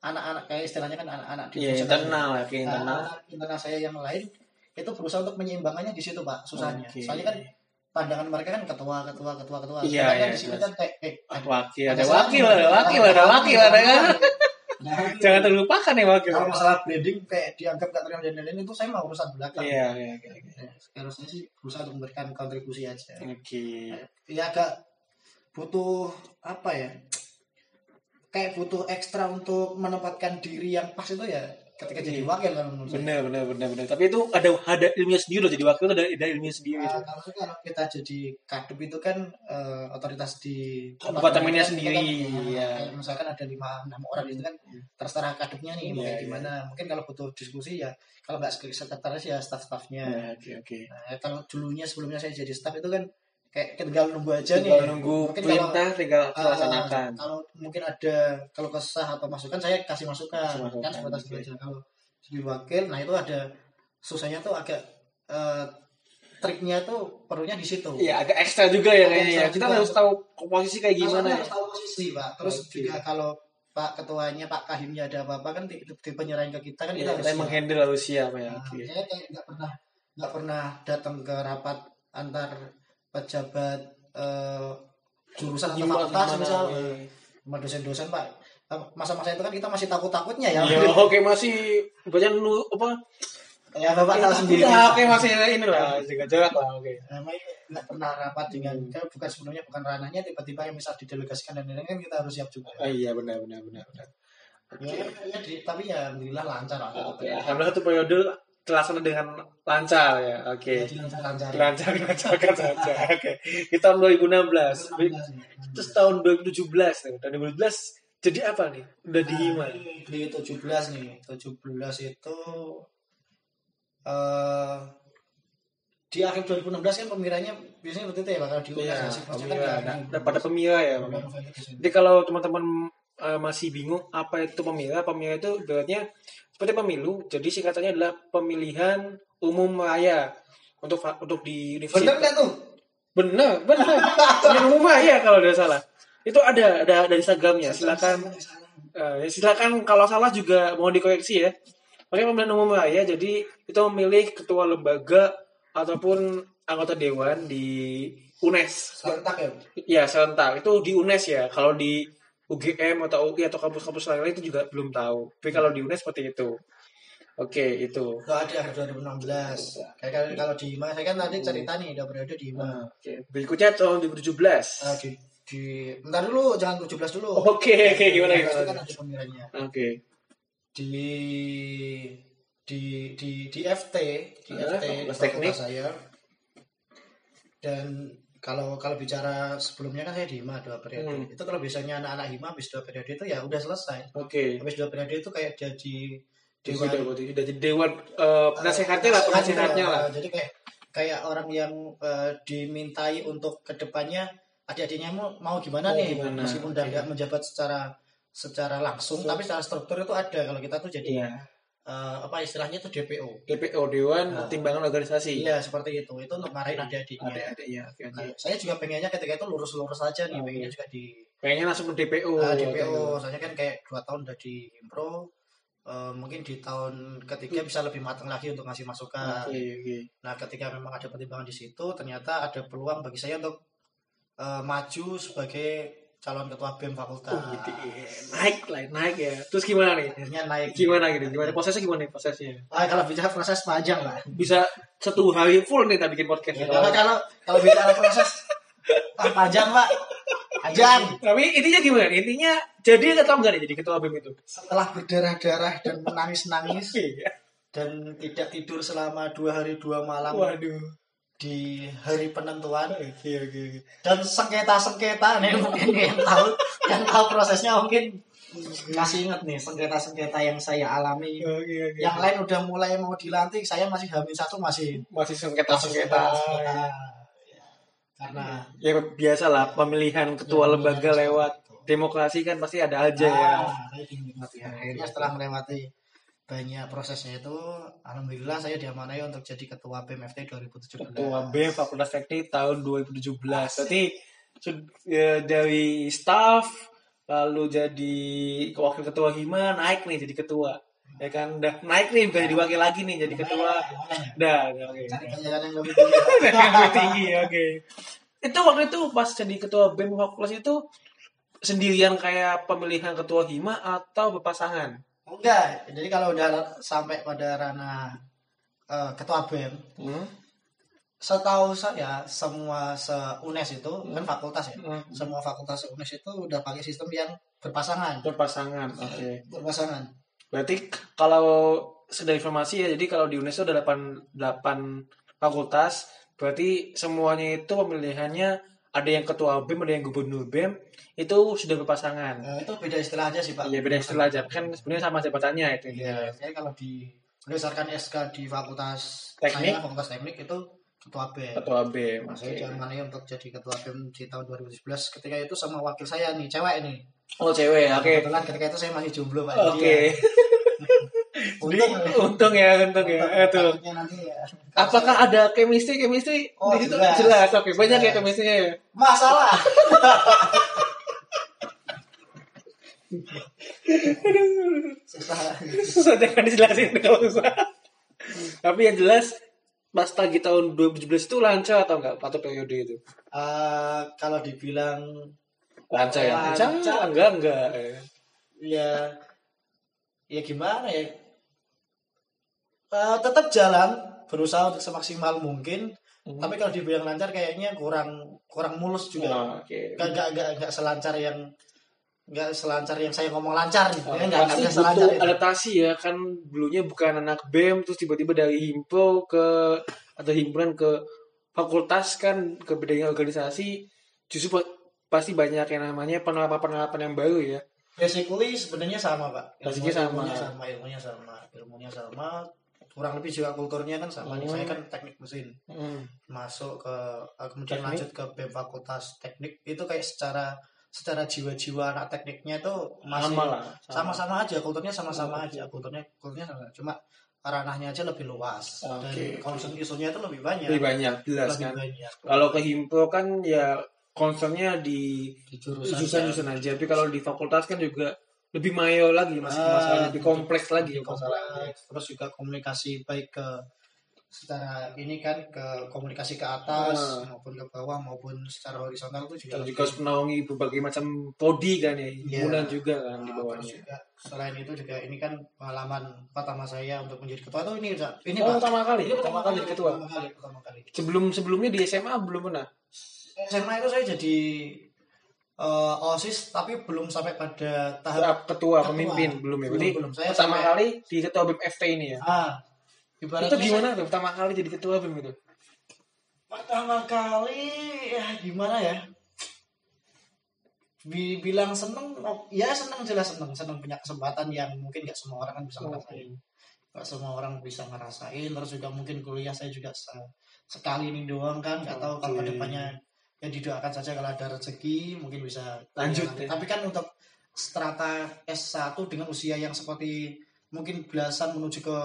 anak-anak kayak istilahnya kan anak-anak di pusat internal ya, ke Nah, internal. anak internal saya yang lain itu berusaha untuk menyeimbangkannya di situ pak susahnya Oke. soalnya kan pandangan mereka kan ketua ketua ketua ketua Iya, iya, di sini kan kayak eh, ada Wakil, ada wakil, ada wakil, ada wakil, ada kan. Nah, Jangan terlupakan ya wakil. kalau masalah branding kayak dianggap gak terima dan itu saya mau urusan belakang Iya, iya, iya. iya. Ya, sekarang saya sih berusaha untuk memberikan kontribusi aja Oke. ya agak butuh apa ya kayak butuh ekstra untuk menempatkan diri yang pas itu ya ketika jadi wakil kalau menurut saya Benar, benar, benar, benar. Tapi itu ada ada ilmunya sendiri loh. Jadi wakil itu ada, ada ilmunya sendiri. Nah, kalau saya- kalau kita jadi kadep itu kan eh, otoritas di Departemennya sendiri, kan, iya. kayak misalkan ada lima enam orang itu kan terserah kadepnya nih mau Iya, iya. gimana mungkin kalau butuh diskusi ya kalau nggak sekretaris ya staff-staffnya Ya, Oke, oke. nah, kalau dulunya sebelumnya saya jadi staff itu kan kayak tinggal nunggu aja nih Tinggal nunggu Mungkin perintah, tinggal kalau, laksanakan. eh, kalau mungkin ada kalau kesah atau masukan saya kasih masukan, Kasih masukan, kan sebatas itu aja kalau jadi wakil nah itu ada susahnya tuh agak eh, triknya tuh perlunya di situ Iya, agak ekstra juga ya kayaknya. ya. Kita juga. harus tahu posisi kayak gimana ya. harus tahu posisi pak terus Oke. juga kalau pak ketuanya pak kahimnya ada apa apa kan di, di penyerahan ke kita kan kita Iya, harus kita siap. menghandle harus siap ya. Nah, Oke. saya kayak nggak pernah nggak pernah datang ke rapat antar pejabat eh, jurusan atau fakultas misal iya. eh, sama dosen-dosen pak masa-masa itu kan kita masih takut-takutnya ya Iya, oke masih banyak lu apa? ya bapak tahu sendiri Ya, oke masih inilah jaga jarak lah, oke. namanya nggak pernah rapat dengan Hmm. kan bukan sebelumnya bukan ranahnya tiba-tiba yang misal didelegasikan dan lain-lain kan kita harus siap juga Oh, iya benar benar benar benar. ya, ya di- tapi ya alhamdulillah lancar lah Oke, alhamdulillah satu periode terlaksana dengan lancar ya. Oke. Jadi lancar lancar Lancar lancarkan saja. Oke. Di tahun 2016. Terus tahun 2017 nih. Tahun 2017 jadi apa nih? Udah di Hima. di 17 nih 17 itu eh di akhir 2016 kan pemiranya biasanya seperti itu ya bakal Iya, diorganisasi pemila. kan Nah, di- pada pemila ya. Jadi kalau teman-teman eh, masih bingung apa itu pemila, pemila itu ibaratnya seperti pemilu. Jadi singkatannya adalah pemilihan umum raya untuk untuk di bener universitas. nggak tuh Benar, benar. Pemilihan umum raya kalau tidak salah. Itu ada ada dari Instagramnya. Silakan eh, silakan kalau salah juga mau dikoreksi ya. Pakai pemilihan umum raya jadi itu memilih ketua lembaga ataupun anggota dewan di UNES. serentak ya Ya serentak itu di UNES ya. Kalau di UGM atau UI atau kampus-kampus lain itu juga belum tahu. Tapi kalau di UNES seperti itu. Oke itu. Kalau di akhir 2016 kayak kalau- kalau di IMA saya kan tadi cerita nih udah berada di IMA Oke. Berikutnya tahun 2017. Ah, di di bentar dulu jangan 17 dulu Oke oke gimana Itu gimana. kan ada pemiranya Oke. di di di di FT di Ah, FT teknik. saya dan kalau kalau bicara sebelumnya kan saya di HIMA dua periode Hmm. itu kalau biasanya anak-anak HIMA habis dua periode itu ya udah selesai Oke. habis dua periode itu kayak jadi Dewan. Jadi dewan eh, penasehatnya lah, penasehatnya lah. jadi kayak kayak orang yang eh, dimintai untuk ke depannya adik-adiknya mau, mau gimana Mau nih gimana, meskipun udah oke. nggak menjabat secara secara langsung tapi secara struktur itu ada kalau kita tuh jadi Iya. Eh, apa istilahnya itu DPO DPO Dewan Nah. Pertimbangan Organisasi. iya seperti itu itu untuk marahin adik-adiknya Ada ada ya. Oke oke. Nah, saya juga pengennya ketika itu lurus-lurus aja nih Oh, pengennya juga di Pengennya langsung ke DPO. ah, DPO soalnya kan kayak dua tahun udah di impro eh, mungkin di tahun ketiga bisa lebih matang lagi untuk ngasih masukan Oke oke. Nah, ketika memang ada pertimbangan di situ, ternyata ada peluang bagi saya untuk eh, maju sebagai calon ketua BEM fakultas. Oh, gitu. Naik lah, naik ya. Terus gimana nih? Akhirnya naik. Gimana gitu? Gimana prosesnya gimana nih prosesnya? Ah, kalau bicara proses panjang lah. Bisa satu hari full nih kita bikin podcast. Ya, kalau kalau kalau bicara proses ah, panjang pak, panjang. Tapi intinya gimana? Intinya jadi atau enggak nih jadi ketua BEM itu? Setelah berdarah-darah dan menangis-nangis Iya. dan tidak tidur selama dua hari dua malam Waduh. Di hari penentuan Oke oke. oke. dan sengketa-sengketa nih mungkin yang tahu yang tahu prosesnya mungkin masih inget nih sengketa-sengketa yang saya alami Oke oke. yang lain udah mulai mau dilantik saya masih hamil satu masih masih sengketa sengketa. sengketa. Ya. karena Ya biasa lah pemilihan ketua Ya, lembaga lewat demokrasi kan pasti ada aja ya. Ah, dinikmati. akhirnya setelah melewati banyak prosesnya itu alhamdulillah saya diamanai untuk jadi ketua BMFT 2017 Ketua BEM Fakultas Teknik tahun 2017. Berarti ya, dari staff lalu jadi wakil ketua hima naik nih jadi ketua. Ya kan udah naik nih bukan jadi wakil lagi nih jadi ketua. Udah, udah, oke. cari kerjaan yang lebih tinggi Yang lebih tinggi, oke. Itu waktu itu pas jadi ketua BEM Fakultas itu sendirian kayak pemilihan ketua hima atau berpasangan? Enggak jadi kalau udah sampai pada ranah eh, ketua BEM Hmm? setahu saya semua se UNES itu kan fakultas ya Hmm. semua fakultas UNES itu udah pakai sistem yang berpasangan Berpasangan, oke. berpasangan Berarti kalau sudah informasi ya, jadi kalau di UNESCO ada 8, 8 fakultas, berarti semuanya itu pemilihannya ada yang ketua BEM, ada yang gubernur BEM, itu sudah berpasangan. Nah, itu beda istilah aja sih pak Iya beda istilah aja, kan sebenarnya sama jabatannya itu. Iya, saya kalau di berdasarkan SK di fakultas Teknik? saya fakultas teknik itu ketua BEM. Ketua BEM. Saya oke. diamanai untuk jadi ketua BEM di tahun 2011 ketika itu sama wakil saya nih cewek nih. Oh cewek, oke. Kebetulan ketika itu saya masih jomblo pak. Oke. Jadi ya, Untung, untung ya, untung ya. Itu. nanti ya. Apakah ada chemistry chemistry Oh, di situ? jelas. Jelas, oke. Banyak ya Jelas. chemistry-nya ya. masalah? Susah. susah jangan dijelasin kalau susah. Tapi yang jelas pas lagi tahun 2017 itu lancar atau enggak atau periode itu? Eh, kalau dibilang Lancar ya? Lancar. Lancar. Enggak, enggak. ya ya gimana ya Eh, tetap jalan berusaha untuk semaksimal mungkin. Hmm. tapi kalau dibilang lancar kayaknya kurang kurang mulus juga. Oh, Oke. nggak nggak nggak nggak selancar yang nggak selancar yang saya ngomong lancar gitu Oh, ya nggak bisa selancar itu. adaptasi ya kan dulunya bukan anak BEM terus tiba-tiba dari himpo ke atau himpunan ke fakultas kan ke bidang organisasi justru pa- pasti banyak yang namanya penerapan-penerapan yang baru ya. Basically sebenarnya sama pak. Basically sama. ilmunya sama ilmunya sama ilmunya sama kurang lebih juga kulturnya kan sama nih. Hmm. Saya kan teknik mesin. Hmm. Masuk ke eh, kemudian Teknik. lanjut ke BEM Fakultas Teknik itu kayak secara secara jiwa-jiwa anak tekniknya itu masih sama-sama aja kulturnya sama-sama Oh, aja kulturnya kulturnya sama cuma ranahnya aja lebih luas Oke, dan concern isunya itu lebih banyak Lebih banyak, jelas lebih kan. banyak Kalau ke himpo kan ya concernnya di di jurusan jurusan-jurusan aja. Tapi kalau di fakultas kan juga lebih mayo lagi masih Ah, masalah lebih kompleks lagi lebih masalahnya. terus juga komunikasi baik ke secara ini kan ke komunikasi ke atas Ah. maupun ke bawah maupun secara horizontal itu juga juga harus menaungi berbagai macam prodi kan ya, Iya. himpunan juga kan di Nah, terus bawahnya. juga selain itu juga ini kan pengalaman pertama saya untuk menjadi ketua itu ini ini Oh, Pak. pertama kali, Ini pertama kali jadi ketua. pertama kali pertama kali Sebelum sebelumnya di SMA belum pernah. SMA itu saya jadi eh, osis tapi belum sampai pada tahap Ketua, Ketua. pemimpin belum ya. Belum, Berarti belum. Saya pertama sampai- kali di ketua BEM FT ini ya. ah Itu gimana tuh pertama kali jadi ketua BEM itu? pertama kali ya gimana ya bilang seneng oh, ya seneng jelas seneng seneng punya kesempatan yang mungkin nggak semua orang kan bisa ngerasain nggak semua orang bisa ngerasain terus juga mungkin kuliah saya juga se- sekali ini doang kan nggak tahu kalau Oke. ke depannya ya didoakan saja kalau ada rezeki mungkin bisa Lanjut, ya. ya. tapi kan untuk strata S1 dengan usia yang seperti mungkin belasan menuju ke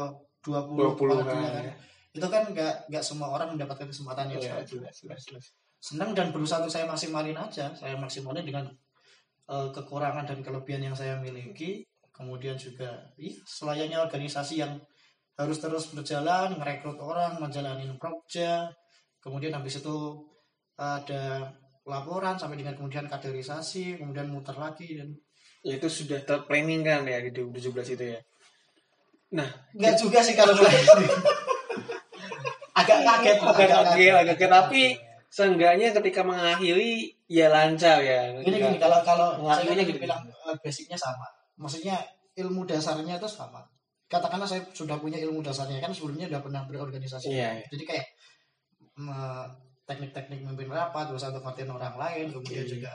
20, 20 kepala kan, ya. itu kan nggak nggak semua orang mendapatkan kesempatan yang Iya, jelas, jelas, jelas. senang dan berusaha untuk saya maksimalin aja saya maksimalin dengan eh, kekurangan dan kelebihan yang saya miliki kemudian juga ih, selayaknya organisasi yang harus terus berjalan merekrut orang menjalani proja kemudian habis itu ada laporan sampai dengan kemudian kaderisasi kemudian muter lagi dan Ya, itu sudah terplanning kan ya di 2017 itu ya. Nah, nggak juga sih kalau agak kaget agak kaget, agak kaget tapi seenggaknya ketika mengakhiri ya lancar ya. gini gini kalau kalau Mengakhirinya gitu. bilang eh, basicnya sama maksudnya ilmu dasarnya itu sama katakanlah saya sudah punya ilmu dasarnya kan sebelumnya udah pernah berorganisasi Iya, iya. jadi kayak teknik-teknik memimpin rapat berusaha untuk ngertiin orang lain kemudian Oke. juga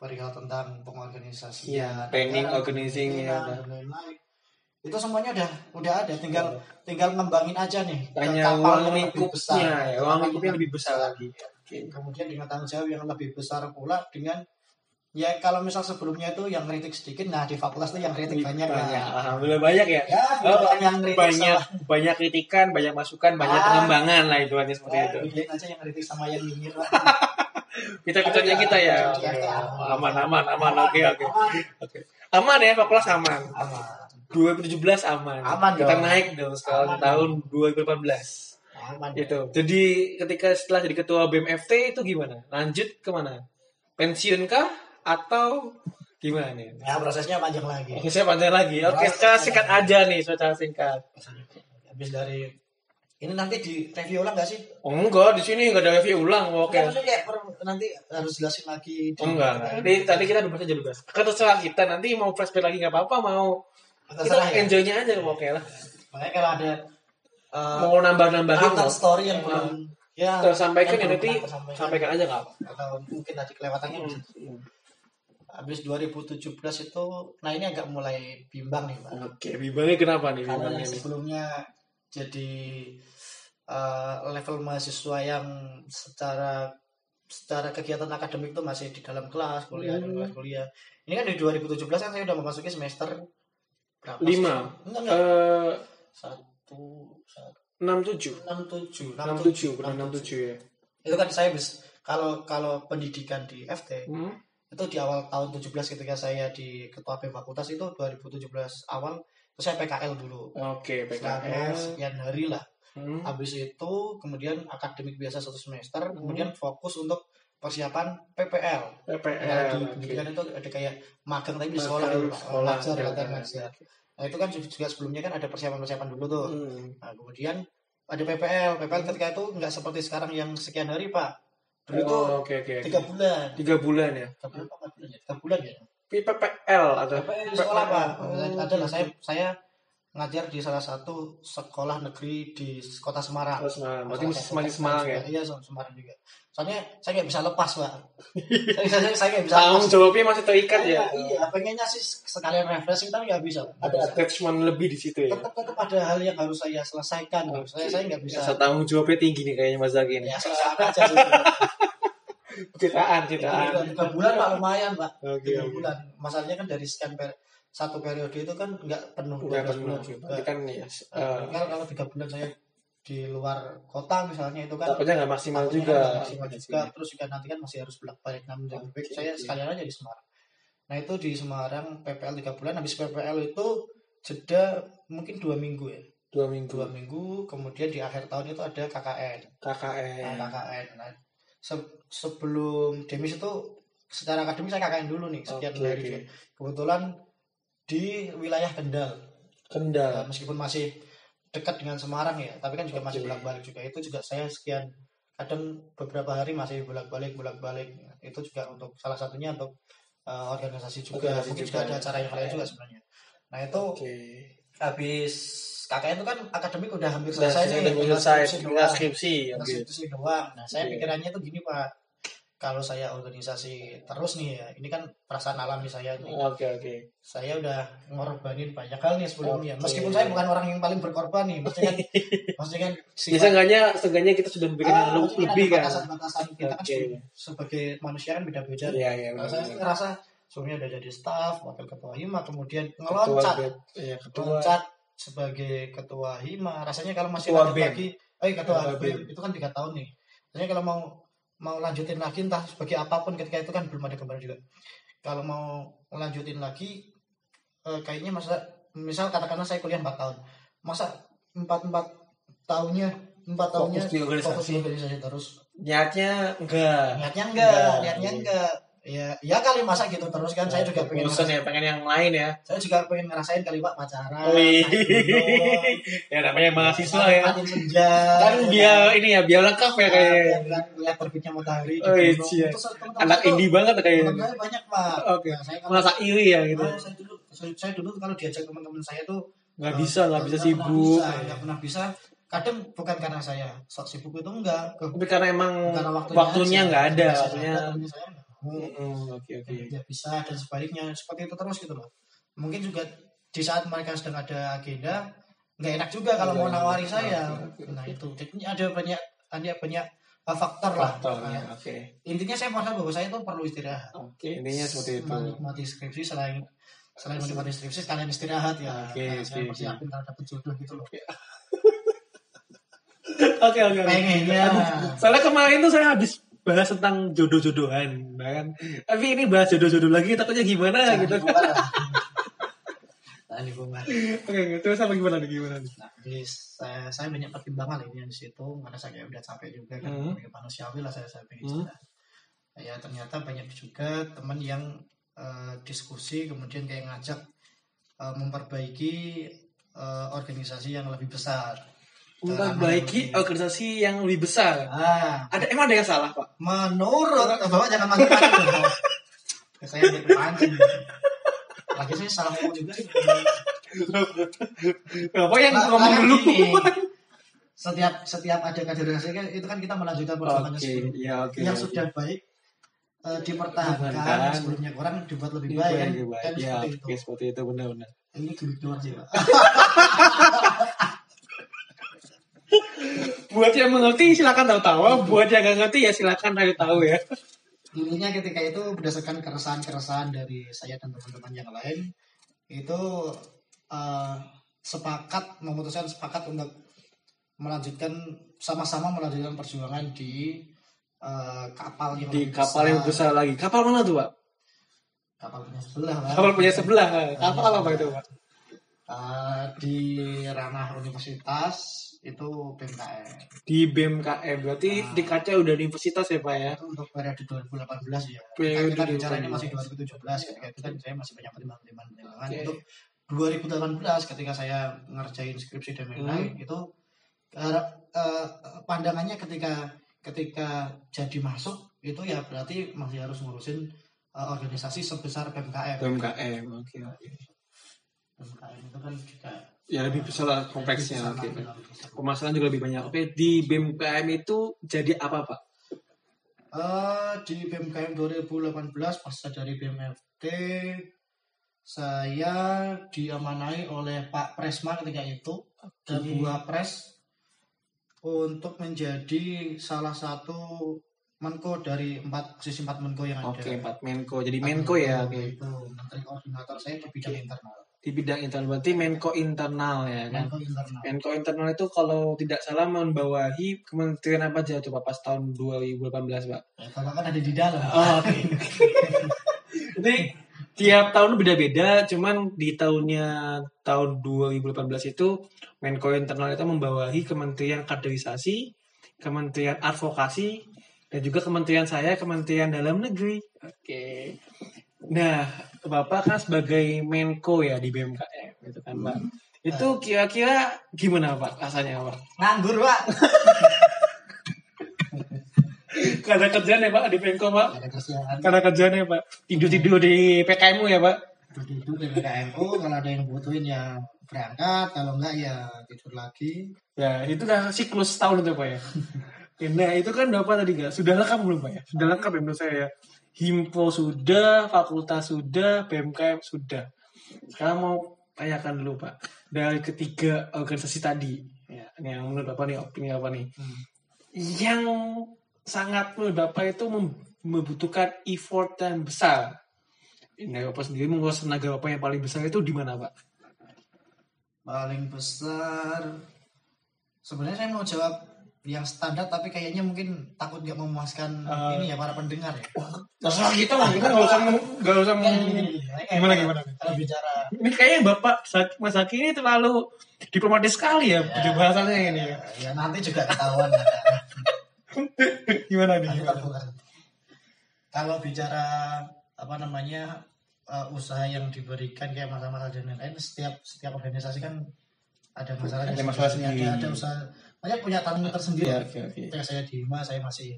perihal tentang pengorganisasian Iya, training, negara, organizing, ya, dan lain-lain itu semuanya udah udah ada tinggal tinggal ngembangin aja nih kapal uang yang lebih lingkupnya ya, uang lingkupnya yang lebih besar lagi. Oke. kemudian dengan tanggung jawab yang lebih besar pula dengan ya kalau misal sebelumnya itu yang kritik sedikit nah di fakultas itu yang kritik banyak, banyak. ya. Alhamdulillah banyak ya. ya Oh, bukan yang kritik banyak sama, banyak kritikan, banyak masukan, banyak Ah. pengembangan lah itu hanya seperti ya, itu. bedain aja yang kritik sama yang nyinyir lah. Kita kitanya kita ya. Oke. iya. Aman aman aman. Oke oke. Oke. Aman ya fakultas aman. aman 2017 aman. Aman Kita dong. naik dong sekarang tahun 2018. aman Itu. Jadi ketika setelah jadi ketua BMFT itu gimana? Lanjut ke mana? Pensiun kah atau gimana nih? ya prosesnya panjang lagi Oke, saya panjang lagi. Oke, secara singkat aja nih, secara singkat. habis dari ini nanti di review ulang gak sih Oh, enggak, di sini enggak ada review ulang. Oke. Enggak, maksudnya per- nanti harus jelasin lagi di- Oh, enggak, enggak. Tadi, tadi kita udah aja dulu, Bas. Terserah kita nanti mau flashback lagi nggak apa-apa, mau kita ya. enjoy-nya aja oke lah. makanya kalau ada uh, Mau nambah-nambahin counter mau story yang belum ya tersampaikan ya nanti sampaikan aja nggak apa. atau mungkin tadi kelewatannya bisa. Habis 2017 itu nah ini agak mulai bimbang nih pak Oke, bimbangnya kenapa nih karena bimbangnya yang nih? sebelumnya jadi uh, level mahasiswa yang secara secara kegiatan akademik itu masih di dalam kelas kuliah Hmm. kelas kuliah ini kan di 2017 kan saya udah memasuki semester berapa? Lima. enggak enggak Eh, satu enam tujuh, enam tujuh enam tujuh, enam tujuh ya. itu kan saya bis kalau kalau pendidikan di FT Hmm? Itu di awal tahun 17 ketika saya di ketua BEM fakultas itu 2017 awal itu saya PKL dulu Oke, selama PKL. sekian hari lah Hmm. habis itu kemudian akademik biasa satu semester kemudian fokus untuk persiapan PPL Nah, PPL. di oke. pendidikan itu ada kayak magang tapi di sekolah dulu Pak. sekolah, ngajar oke. ngajar nah itu kan juga sebelumnya kan ada persiapan persiapan dulu tuh Hmm. nah kemudian ada PPL PPL ketika itu nggak seperti sekarang yang sekian hari pak dulu itu Oh, oke oke. tiga bulan Tiga bulan ya. tiga bulan apa bulan ya tiga bulan ya PPL atau PPL di sekolah pak ada lah saya saya ngajar di salah satu sekolah negeri di kota Semarang. Oh, Semarang. Berarti masih Semarang ya? Iya, Semarang juga. Soalnya saya nggak bisa lepas, Pak. saya, saya, nggak bisa Tanggung jawabnya masih terikat Iya, ya. iya, pengennya sih sekalian refreshing tapi nggak bisa. Ada attachment lebih di situ ya. Tetap tetap ada hal yang harus saya selesaikan. Saya saya nggak bisa. Tanggung jawabnya tinggi nih kayaknya Mas Zaki ini. Ya, saya aja sih. Citaan, citaan. tiga bulan Pak lumayan, Pak. Tiga oke. bulan. Masalahnya kan dari sekian per, satu periode itu kan nggak penuh. Udah 12 penuh. bulan juga. Kan ya. eh, Kalau kalau tiga bulan saya di luar kota misalnya itu kan Dapatnya nggak maksimal takutnya juga. nggak maksimal juga terus juga nanti kan masih harus bolak balik enam jam Oke, saya oke. sekalian aja di Semarang nah itu di Semarang PPL tiga bulan habis PPL itu jeda mungkin dua minggu ya Dua minggu. dua minggu kemudian di akhir tahun itu ada KKN KKN. nah, KKN nah, sebelum demis itu secara akademik saya KKN dulu nih sekian Oke, hari juga. kebetulan di wilayah Kendal Kendal. Ya, meskipun masih dekat dengan Semarang ya, tapi kan juga masih Oke. bolak-balik juga. Itu juga saya sekian kadang beberapa hari masih bolak-balik bolak-balik. Itu juga untuk salah satunya untuk uh, organisasi juga. Organisasi Mungkin juga. juga ada acara yang lain juga sebenarnya. Nah, itu Oke. habis KKN itu kan akademik udah hampir selesai nih, udah selesai, skripsi doang. skripsi. Doang. Nah, saya pikirannya tuh gini, Pak. Kalau saya organisasi terus nih ya, ini kan perasaan alami saya nih Oke, oke. saya udah ngorbanin banyak hal nih sebelumnya. Oke. Meskipun saya bukan orang yang paling berkorban nih, maksudnya kan, maksudnya kan Ya, sifat- seenggaknya, seenggaknya kita sudah memberikan yang Ah, lebih, lebih kan. Batasan-batasan kita kan Oke. sebagai, manusia kan beda-beda. Iya, iya. Nah, saya ngerasa sebelumnya udah jadi staff, wakil ketua hima, kemudian Ketua ngeloncat, Iya, ketua. ngeloncat sebagai ketua hima. Rasanya kalau masih Ketua lagi, eh ketua, Ketua BEM itu kan tiga tahun nih. Rasanya kalau mau mau lanjutin lagi entah sebagai apa pun ketika itu kan belum ada gambaran juga. Kalau mau lanjutin lagi eh, kayaknya masa misal katakanlah saya kuliah 4 tahun masa empat empat tahunnya empat tahunnya Fokus di organisasi. fokus di organisasi terus Niatnya enggak. niatnya enggak Enggak. niatnya enggak ya ya kali masa gitu terus kan saya juga pengen Bosen ya, pengen yang lain ya. saya juga pengen ngerasain kali pak pacaran Wih. naik gunung, ya namanya mahasiswa ya. senja Kan biar ini ya, biar lengkap ya kayaknya. lihat, lihat terbitnya matahari Oh, iya. Itu teman-teman Anak indie banget saya banyak pak Oke. Nah, saya kalau Merasa iri ya gitu. Ah, saya dulu saya, dulu kalau diajak teman-teman saya tuh Nggak eh, bisa, nggak bisa sibuk. nggak pernah bisa kadang bukan karena saya sok sibuk itu enggak Tapi karena emang waktunya, nggak ada, Waktunya waktunya. saya waktunya saya nggak mau Mm, Oke oke. tidak bisa dan sebaliknya seperti itu terus gitu loh. Mungkin juga di saat mereka sedang ada agenda nggak enak juga kalau mau Iya, nawari oke, saya nah itu. Jadi ada banyak ada banyak uh, faktor lah. Faktor ya, Nah, oke. intinya saya merasa bahwa saya itu perlu istirahat. Oke, intinya seperti itu. menikmati skripsi selain selain menikmati skripsi sekalian istirahat ya. Oke, Nah, saya persiapin dapet jodoh gitu loh. Oke. Oke. oke. pengennya. Soalnya kemarin tuh saya habis bahas tentang jodoh-jodohan, nah kan. Tapi ini bahas jodoh-jodoh lagi takutnya gimana Jangan gitu. dibongkar lah. Jangan dibongkar. Oke, terus apa gimana nih gimana nih? Nah, jadi saya, saya banyak pertimbangan ini di situ karena saya kayak udah capek juga kan Hmm. sebagai manusiawi lah saya saya pengen Hmm. istirahat. Ya ternyata banyak juga teman yang eh, diskusi kemudian kayak ngajak eh, memperbaiki eh, organisasi yang lebih besar. Memperbaiki organisasi yang lebih besar. Ah, Ada emang ada yang salah pak? menurut bapak jangan mancing-mancing dong. Ya, saya jadi pancing. Lagi saya salah ngomong juga. Bapak yang Nah, ngomong karena dulu. setiap setiap ada kaderisasi itu kan kita melanjutkan perjuangannya Oke, sebelumnya. ya oke. yang oke. sudah baik eh, dipertahankan sebelumnya kurang dibuat lebih Lebih baik kan, lebih baik. kan Ya, seperti oke itu seperti itu benar-benar. ini doang sih pak Buat yang mengerti silakan tahu-tahu, buat yang nggak ngerti ya silakan cari tahu ya. intinya ketika itu berdasarkan keresahan-keresahan dari saya dan teman-teman yang lain itu eh, sepakat memutuskan sepakat untuk melanjutkan sama-sama melanjutkan perjuangan di eh, kapal yang Di kapal yang besar lagi. Kapal mana tuh pak? kapal punya sebelah Pak. Kapal punya sebelah. Kapal apa itu pak? Eh, di ranah universitas itu BMKM Di BMKM berarti Ah. di kaca udah di universitas ya pak ya? itu untuk periode 2018 ya Periode kita bicara ini 2018. masih 2017 ketika itu kan saya masih banyak pertimbangan pertimbangan Oke. untuk 2018 ketika saya ngerjain skripsi dan lain-lain Hmm. itu eh, eh, pandangannya ketika ketika jadi masuk itu ya berarti masih harus ngurusin eh, organisasi sebesar BMKM BMKM oke oke. BMKM itu kan juga Ya lebih besar lah kompleksnya. Oke. lebih besar. Pemasaran juga lebih banyak. Oke, di BMKM itu jadi apa Pak? Eh, di BMKM 2018 pasca dari BMFT saya diamanai oleh Pak Presma ketika itu dan Oke. dua pres untuk menjadi salah satu menko dari empat posisi empat menko yang ada. Oke, Pak Menko. Jadi Menko ya. Oke. Itu menteri koordinator saya di bidang internal. Di bidang internal berarti Menko internal ya kan? Menko internal. Menko internal itu kalau tidak salah membawahi kementerian apa aja coba pas tahun 2018 Pak? Ya, kan ada di dalam. Oh, oke. Jadi tiap tahun beda-beda, cuman di tahunnya tahun 2018 itu Menko internal itu membawahi Kementerian Kaderisasi, Kementerian Advokasi, dan juga Kementerian saya Kementerian Dalam Negeri. Oke. Nah, Bapak kan sebagai Menko ya di BMKM, gitu kan Pak. Itu kira-kira gimana Pak rasanya Pak? Nganggur, Pak. Karena kerjaan ya Pak di Menko Pak. Karena kerjaan ya Pak. Tidur-tidur di PKM ya Pak. Duduk di PKMU, kalau ada yang butuhin ya berangkat, kalau enggak ya tidur lagi. Ya, itu udah siklus tahun itu Pak ya. Nah, itu kan Bapak tadi nggak? Sudah lengkap belum Pak ya? Sudah lengkap ya menurut saya ya. Himpo sudah, fakultas sudah, BMKM sudah. Sekarang mau tanyakan dulu Pak. Dari ketiga organisasi tadi, ya, yang menurut Bapak nih, opini apa nih? Yang sangat menurut Bapak itu mem- membutuhkan effort yang besar. Ini Bapak sendiri menguras tenaga Bapak yang paling besar itu di mana Pak? Paling besar. Sebenarnya saya mau jawab yang standar tapi kayaknya mungkin takut nggak memuaskan Eh. ini ya para pendengar ya. Terserah kita lah, kita nggak usah nggak usah gini, gini, gini. Kayak- Gimana, gimana? Kalau bicara Ini kayaknya Bapak Mas Zaki ini terlalu diplomatis sekali ya, ya. bahasannya ini. ya. ya nanti juga ketahuan lah. Gimana nih? Gimana? Kalau bicara apa namanya uh, usaha yang diberikan kayak masalah-masalah dan lain-lain setiap setiap organisasi kan ada masalahnya Ada masalah sendiri. ada, ada usaha banyak punya tantangan tersendiri Ya, oke, oke. ketika saya di HIMA saya masih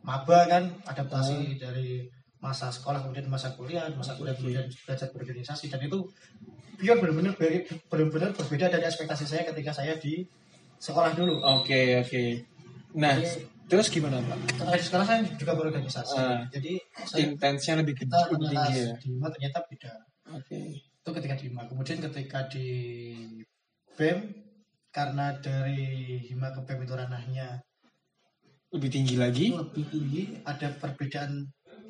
maba kan adaptasi Hmm. dari masa sekolah kemudian masa kuliah masa kuliah kemudian belajar berorganisasi dan itu pure benar-benar benar-benar berbeda dari ekspektasi saya ketika saya di sekolah dulu Oke, oke. Nah, Jadi- terus gimana Pak? Sekarang saya juga berorganisasi Ah. jadi saya Intensnya lebih gede, kita tinggi ya? di HIMA ternyata beda Oke. itu ketika di HIMA kemudian ketika di BEM karena dari HIMA ke BEM itu ranahnya Lebih tinggi lagi, lebih tinggi ada perbedaan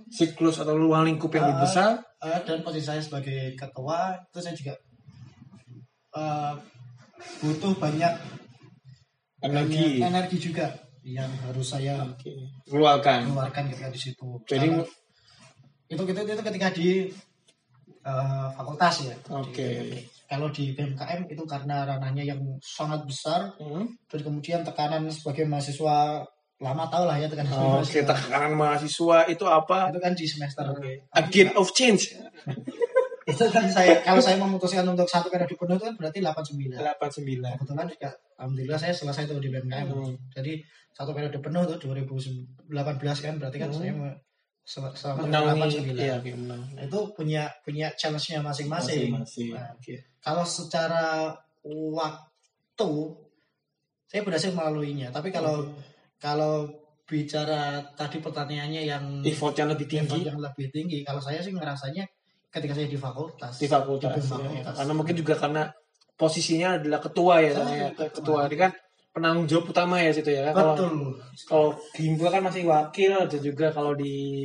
siklus atau ruang lingkup yang lebih Ah. besar. Eh, dan posisi saya sebagai ketua itu saya juga eh, butuh banyak Energi. banyak energi juga yang harus saya Oke. Keluarkan. keluarkan ketika di situ. Jadi- Karena itu itu itu ketika di eh, fakultas ya. Oke. Di- kalau di BMKM itu karena ranahnya yang sangat besar Hmm. dan kemudian tekanan sebagai mahasiswa lama tahu lah ya tekanan Oke, mahasiswa. tekanan mahasiswa itu apa? itu kan di semester Agent of change. itu kan saya kalau saya memutuskan untuk satu periode penuh itu kan berarti 89 89. kebetulan juga alhamdulillah saya selesai tuh di BMKM Hmm. jadi satu periode penuh tuh 2018 kan berarti kan Hmm. saya me- sel- selama Menangani 89 iya, oke, menang. Nah, itu punya punya challenge-nya masing-masing. Nah, Oke. kalau secara waktu saya berhasil melaluinya tapi kalau kalau bicara tadi pertanyaannya yang Effort yang lebih effort tinggi yang lebih tinggi kalau saya sih ngerasanya ketika saya di fakultas di fakultas. Di ya. fakultas. Karena mungkin juga karena posisinya adalah ketua ya, Oh, karena ya. ketua. ketua. Ini kan penanggung jawab utama ya situ ya. Kalau betul kalau Himpunan kan masih wakil dan juga kalau di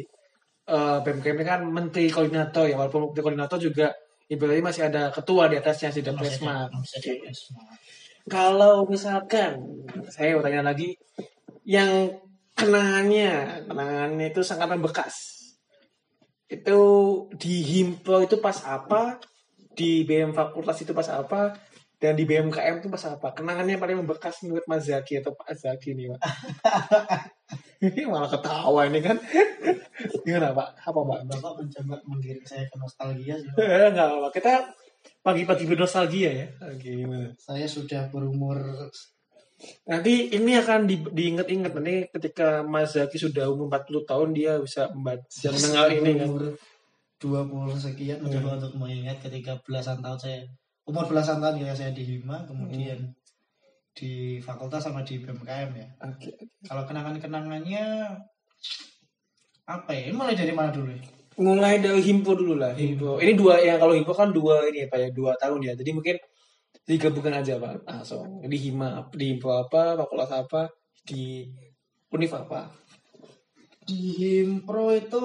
eh, BMKM kan menteri koordinator ya walaupun menteri koordinator juga ibaratnya masih ada ketua di atasnya ada Masih presma. ada- ada. Kalau misalkan saya mau tanya lagi yang kenangannya kenangannya itu sangat membekas itu di Himpo itu pas apa di BM Fakultas itu pas apa dan di BMKM itu pas apa? Kenangannya paling membekas menurut Mas Zaki atau Pak Zaki nih Pak? Ini malah ketawa ini kan. Gimana Pak? Apa Pak? Bapak mencoba menggiring saya ke nostalgia sih Eh, nggak apa kita pagi-pagi bernostalgia ya. Oke gimana? Saya sudah berumur Nanti ini akan di, diingat-ingat nanti ketika Mas Zaki sudah umur 40 tahun dia bisa membaca mendengar ini kan. umur 20 sekian mencoba untuk mengingat ketika belasan tahun saya umur belasan tahun ya saya di Hima kemudian di fakultas sama di BMKM ya Oke. kalau kenangan-kenangannya apa ya ini mulai dari mana dulu ya? Mulai dari himpo dulu lah. Himpo. Ini dua yang kalau himpo kan dua ini ya Pak ya, dua tahun ya. Jadi mungkin digabungkan aja Pak. Langsung di hima di himpo apa, fakultas apa, di univ apa. di Himpro itu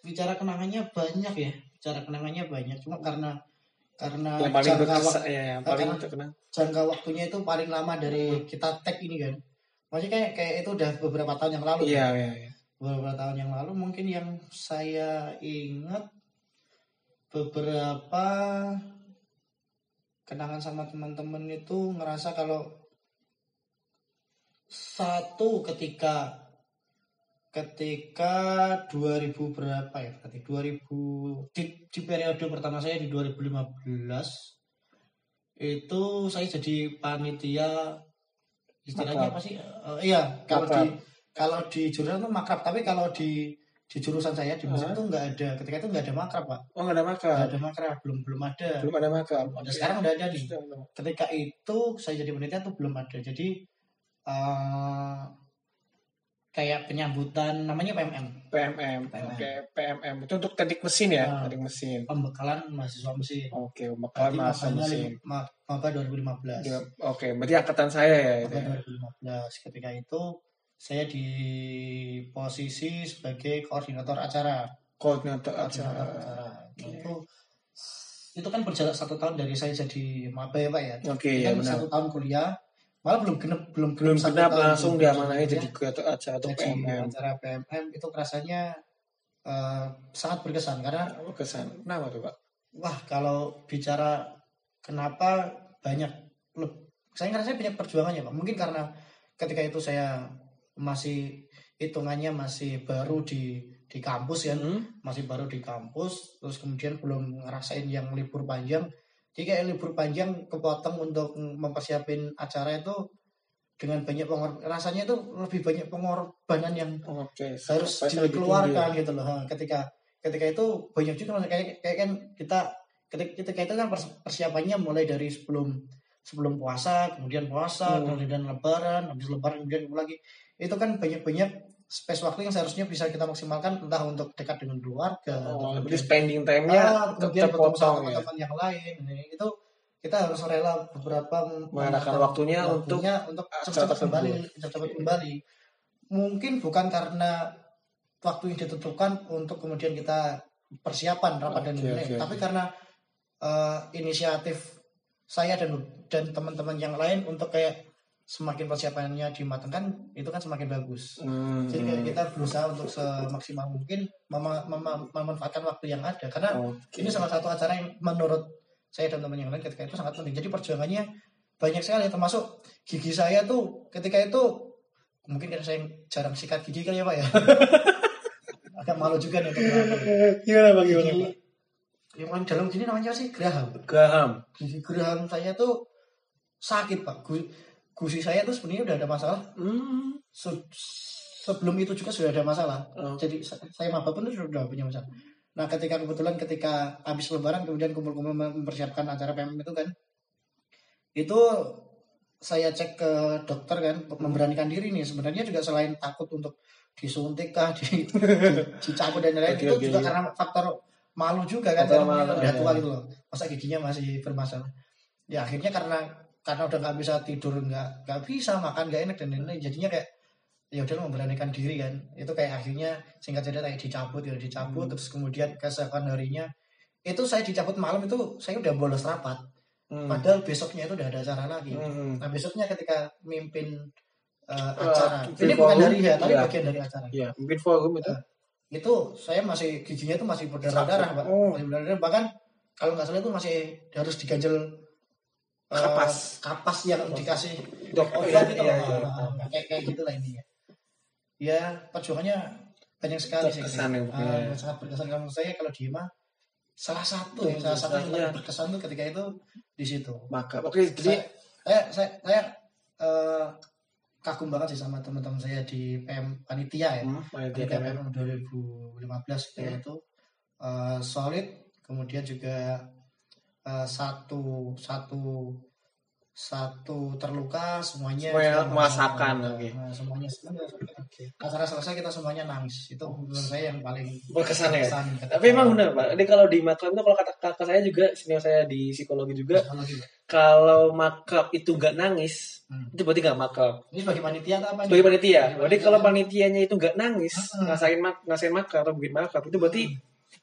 bicara kenangannya banyak ya bicara kenangannya banyak cuma karena karena Yang paling jangka, berkesan wak- ya, yang paling terkenal. jangka waktunya itu paling lama dari kita tag ini kan maksudnya kayak kayak itu udah beberapa tahun yang lalu Iya, iya, iya. beberapa tahun yang lalu mungkin yang saya ingat beberapa kenangan sama teman-teman itu ngerasa kalau satu ketika ketika 2000 berapa ya berarti 2000 di, di periode pertama saya di 2015 itu saya jadi panitia istilahnya Makrab. apa sih Eh, iya kalau Makrab. di kalau di jurusan itu makrab tapi kalau di di jurusan saya di musik Hah? itu nggak ada ketika itu nggak ada makrab pak Oh, nggak ada nggak makam. ada makrab belum belum ada Belum ada makam. Ada sekarang udah ada nih ketika itu saya jadi panitia tuh belum ada jadi eh kayak penyambutan namanya PMM PMM. PMM. Oke, PMM. Itu untuk teknik mesin ya, Ah. teknik mesin. pembekalan mahasiswa mesin Oke, pembekalan Berarti masa mabanya mesin. ma- maba 2015 Dia- Oke, berarti angkatan saya ya itu. Ya. 2015 ketika itu saya di posisi sebagai koordinator acara Koordinator koordinator acara. acara itu itu kan berjalan satu tahun dari saya jadi maba ya pak ya Oke, Ini ya kan benar. satu tahun kuliah malah belum genep belum Belum tahun langsung genap jadi koordinator acara atau jadi PMM. acara PMM itu rasanya eh, sangat berkesan karena Kesan. Kenapa tuh, Pak? wah kalau bicara kenapa banyak saya ngerasa banyak perjuangannya pak mungkin karena ketika itu saya masih hitungannya masih baru di di kampus ya Hmm? masih baru di kampus terus kemudian belum ngerasain yang libur panjang jadi kayak libur panjang kepotong untuk mempersiapin acara itu dengan banyak pengor rasanya itu lebih banyak pengorbanan yang Oke. harus dikeluarkan gitu loh ketika ketika itu banyak juga kayak kayak kan kita ketika, ketika itu kan pers- persiapannya mulai dari sebelum sebelum puasa kemudian puasa Hmm. kemudian lebaran habis lebaran kemudian lagi itu kan banyak banyak space waktu yang seharusnya bisa kita maksimalkan entah untuk dekat dengan keluarga Oh, atau spending time-nya ah, kemudian ketemu sama terpotong ya. teman-teman yang lain itu kita harus rela beberapa Mengadakan mengatur waktunya untuk untuk cepat tersebut. kembali cepat kembali mungkin bukan karena waktu yang ditentukan untuk kemudian kita persiapan rapat dan Oke, lain-lain, oke, tapi karena eh, inisiatif saya dan dan teman-teman yang lain untuk kayak semakin persiapannya dimatangkan itu kan semakin bagus. Hmm. Jadi kayak kita berusaha untuk semaksimal mungkin mema- mema- memanfaatkan waktu yang ada karena Oke. ini salah satu acara yang menurut saya dan teman yang lain ketika itu sangat penting. Jadi perjuangannya banyak sekali termasuk gigi saya tuh ketika itu mungkin karena saya jarang sikat gigi kali ya Pak ya. Agak malu juga nih untuk. Gimana Pak? Gimana Pak? yang paling dalam gini namanya sih geraham. Graham. Gigi geraham saya tuh sakit Pak. Gu- Gusi saya tuh sebenarnya udah ada masalah. Hmm. Se- sebelum itu juga sudah ada masalah. Oh. Jadi sa- saya maba pun sudah punya masalah. Nah ketika kebetulan ketika habis lebaran kemudian kumpul-kumpul mempersiapkan acara PMM itu kan, itu saya cek ke dokter kan untuk memberanikan diri nih sebenarnya juga selain takut untuk disuntik kah, di, di, dicabut dan lain-lain itu juga iya. karena faktor malu juga kan karena malu, udah iya. tua gitu loh masa giginya masih bermasalah ya akhirnya karena karena udah nggak bisa tidur nggak nggak bisa makan nggak enak dan lain-lain jadinya kayak ya udah memberanikan diri kan itu kayak akhirnya singkat cerita kayak dicabut ya dicabut Hmm. terus kemudian keesokan harinya itu saya dicabut malam itu saya udah bolos rapat Hmm. padahal besoknya itu udah ada acara lagi Hmm. nah besoknya ketika mimpin uh, Uh, acara di ini bukan dari ya tapi iya. bagian dari acara Ya, mungkin forum itu. itu saya masih giginya itu masih berdarah-darah pak Oh. masih berdarah bahkan kalau nggak salah itu masih harus diganjel uh, Kapas. kapas yang dikasih Dok, obat iya, itu iya, iya. Ah, kayak kayak gitu lah intinya ya perjuangannya banyak sekali sih Berkesan ya, Ah, ya. sangat berkesan kalau menurut saya kalau di Hima salah satu Hmm, salah satu yang paling berkesan tuh ketika itu di situ Maka, oke, jadi saya saya saya eh, kagum banget sih sama teman-teman saya di PM panitia ya hmm, panitia. PM 2015 ketika Ya. itu eh, solid kemudian juga eh, satu satu satu terluka semuanya Semuanya kita merasakan, oke. Nah, semuanya acara selesai kita semuanya nangis itu menurut saya yang paling Berkesan ya? berkesan ketika- Tapi emang benar Pak. Jadi kalau di makrab itu kalau kata kakak saya juga, senior saya di psikologi juga, Psikologi, kalau makrab itu nggak nangis, Hmm. itu berarti nggak makrab. ini sebagai panitia atau apa? Sebagai panitia. Berarti kalau panitianya itu nggak nangis, Hmm. ngasain mak ngasain makrab atau bikin makrab, itu berarti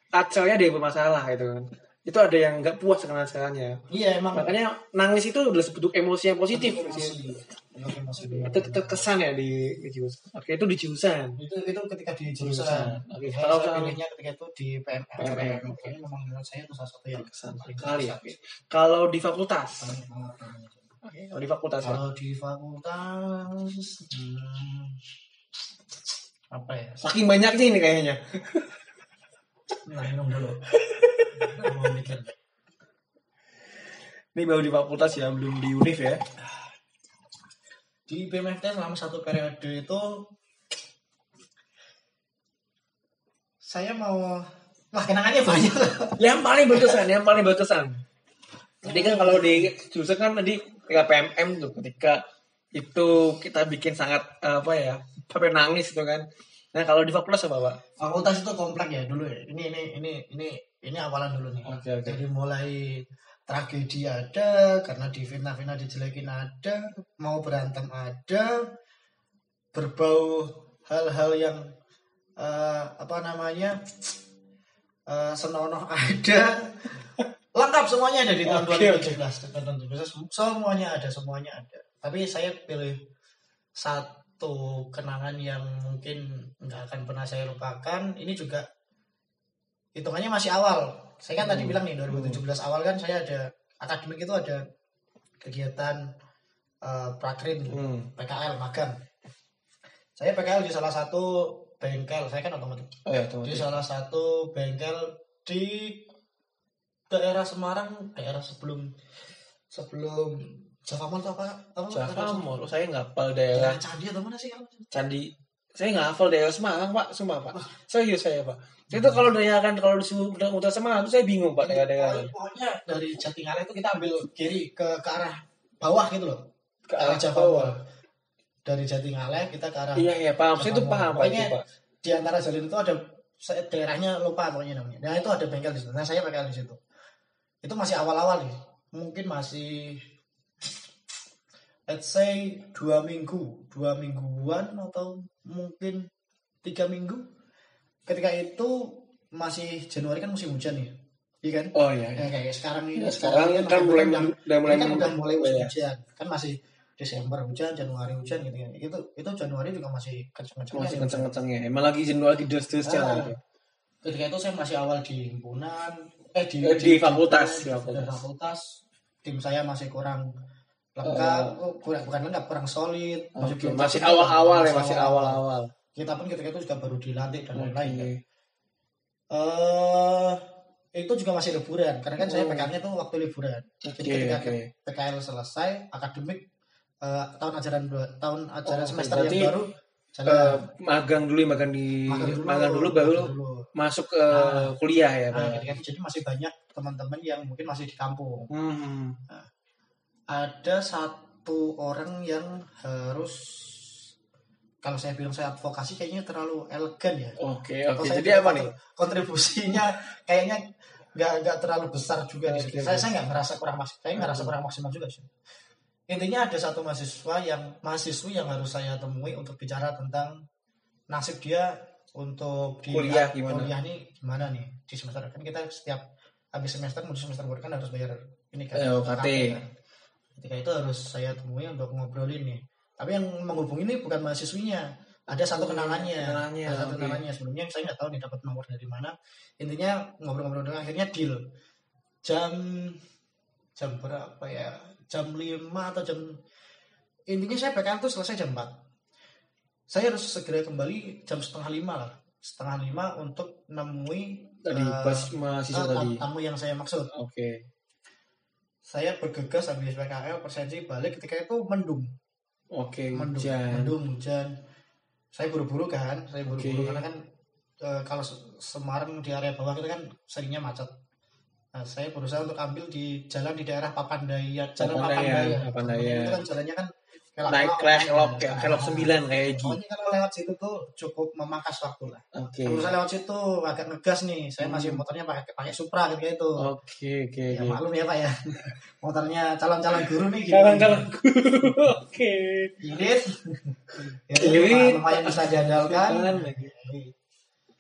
acaranya ada yang bermasalah gitu kan. Itu ada yang nggak puas dengan acaranya. iya emang Makanya nangis itu adalah bentuk emosi yang positif. emosi. Itu terkesan ya di, di jurusan. Oke, itu di jurusan. itu itu ketika di Jurusan. Oke, kalau saya pilihnya ketika itu di PMM, PMM. Ini memang menurut saya itu salah satu yang paling sekali ya. Oke. Kalau di fakultas. Oke, kalau di fakultas kalau di fakultas hmm, apa ya Saking banyaknya ini kayaknya. nah minum dulu Ini baru di fakultas ya, belum di univ ya. di PMFT selama satu periode itu saya mau wah kenangannya banyak Yang paling berkesan, yang paling berkesan. Jadi kan kalau di jurusan kan tadi ketika PMM tuh ketika itu kita bikin sangat eh, apa ya sampai nangis gitu kan. Nah kalau di fakultas apa pak? fakultas itu komplek ya dulu ya ini ini ini ini ini awalan dulu nih Oke oke. Jadi mulai tragedi ada, karena di fitnah-fitnah dijelekin ada, mau berantem ada, berbau hal-hal yang eh, apa namanya eh, senonoh ada, lengkap semuanya ada di tahun Oke, 2017. Tahun 2017 semuanya ada, semuanya ada. Tapi saya pilih satu kenangan yang mungkin nggak akan pernah saya lupakan. Ini juga hitungannya masih awal. Saya kan tadi Hmm. bilang nih 2017 awal kan saya ada akademik itu ada kegiatan eh, prakrin Hmm. PKL magang. Saya PKL di salah satu bengkel. Saya kan otomotif. Oh ya Di salah satu bengkel di daerah Semarang, daerah sebelum sebelum Java Mall apa? apa Java Mall, oh, saya nggak hafal Daerah daerah Candi atau mana sih? Candi. Saya nggak hafal daerah Semarang pak, sumpah pak. Serius saya pak. Itu kalau daerah kan kalau di Utara Semarang itu saya bingung pak daerah-daerah. Pokoknya dari Jatingaleh itu kita ambil kiri ke, ke arah bawah gitu loh. Ke arah Java bawah. Dari Jatingaleh kita ke arah Iya iya paham. Saya itu paham pak. Pokoknya pak. di antara jalur itu ada daerahnya lupa pokoknya namanya. Nah itu ada bengkel di situ. Nah saya bengkel di situ. Itu masih awal-awal nih. Mungkin masih let's say dua minggu, dua mingguan atau mungkin tiga minggu. Ketika itu masih Januari kan musim hujan nih, iya kan? Oh iya. Ya, kayak sekarang ini. Ya, sekarang kan November mulai udah, udah mulai kan udah mulai musim ya. hujan. Kan masih Desember hujan, Januari hujan gitu kan. Itu itu Januari juga masih kenceng-kencengnya. Masih ya. kenceng-kencengnya. Emang lagi jenuh lagi des-desnya Ah. gitu. ketika itu saya masih awal di himpunan eh di, Eh, di fakultas, di, di fakultas. fakultas. tim saya masih kurang lengkap oh, kurang bukan lengkap kurang solid belum Masih awal-awal ya, masih awal-awal. kita pun ketika itu juga baru dilantik dan lain-lain kan. eh itu juga masih liburan karena kan saya Oh. PKL-nya tuh waktu liburan Oke, jadi ketika oke. PKL selesai akademik eh, tahun ajaran dua tahun ajaran Oh, semester berarti, yang baru jalan magang dulu, magang di magang magang dulu, baru magang dulu. masuk ke Nah. kuliah ya, Nah, ketika itu jadi masih banyak teman-teman yang mungkin masih di kampung. Hmm. Ada satu orang yang harus kalau saya bilang saya advokasi kayaknya terlalu elegan ya. Oke, Atau oke. saya Jadi apa nih? Kontribusinya kayaknya nggak nggak terlalu besar juga di Oke, situ. oke. Saya saya nggak ngerasa kurang maksimal. Saya ngerasa kurang maksimal juga sih. Intinya ada satu mahasiswa yang mahasiswi yang harus saya temui untuk bicara tentang nasib dia untuk di Kuliah gimana? kuliah nih gimana nih di semester kan kita setiap habis semester menuju semester kan harus bayar ini kan Eh, UKT. kan. Ketika itu harus saya temui untuk ngobrolin nih. Tapi yang menghubungi ini bukan mahasiswinya. Ada satu kenangannya. Kenangannya, ada satu oke. kenangannya. Sebelumnya saya nggak tahu nih dapat nomor dari mana. Intinya ngobrol-ngobrol dengan akhirnya deal. Jam jam berapa ya? Jam 5 atau jam intinya saya PKL tuh selesai jam 4 saya harus segera kembali jam setengah lima lah. Setengah lima untuk nemui Tadi eh, pas mahasiswa eh, tadi. tamu yang saya maksud. Oke. Saya bergegas habis PKL persensi balik ketika itu mendung Oke, mendung hujan. mendung hujan saya buru-buru kan saya buru-buru Oke. karena kan e, kalau Se- Semarang di area bawah itu kan seringnya macet Nah, saya berusaha untuk ambil di jalan di daerah Papandayan, jalan Papandayan, Papandayan. Papandayan. Itu kan jalannya kan naik kelok-kelok. kelok kelok sembilan kayak Egi Pokoknya kalau lewat situ tuh cukup memangkas waktu lah. oke Kalau saya lewat situ agak ngegas nih, saya masih Hmm. motornya pakai pakai Supra gitu itu. oke oke Ya oke maklum ya Pak ya. Motornya calon-calon guru nih gini. Calon calon oke Irit. Ya, Irit. lumayan bisa. Jalan lagi.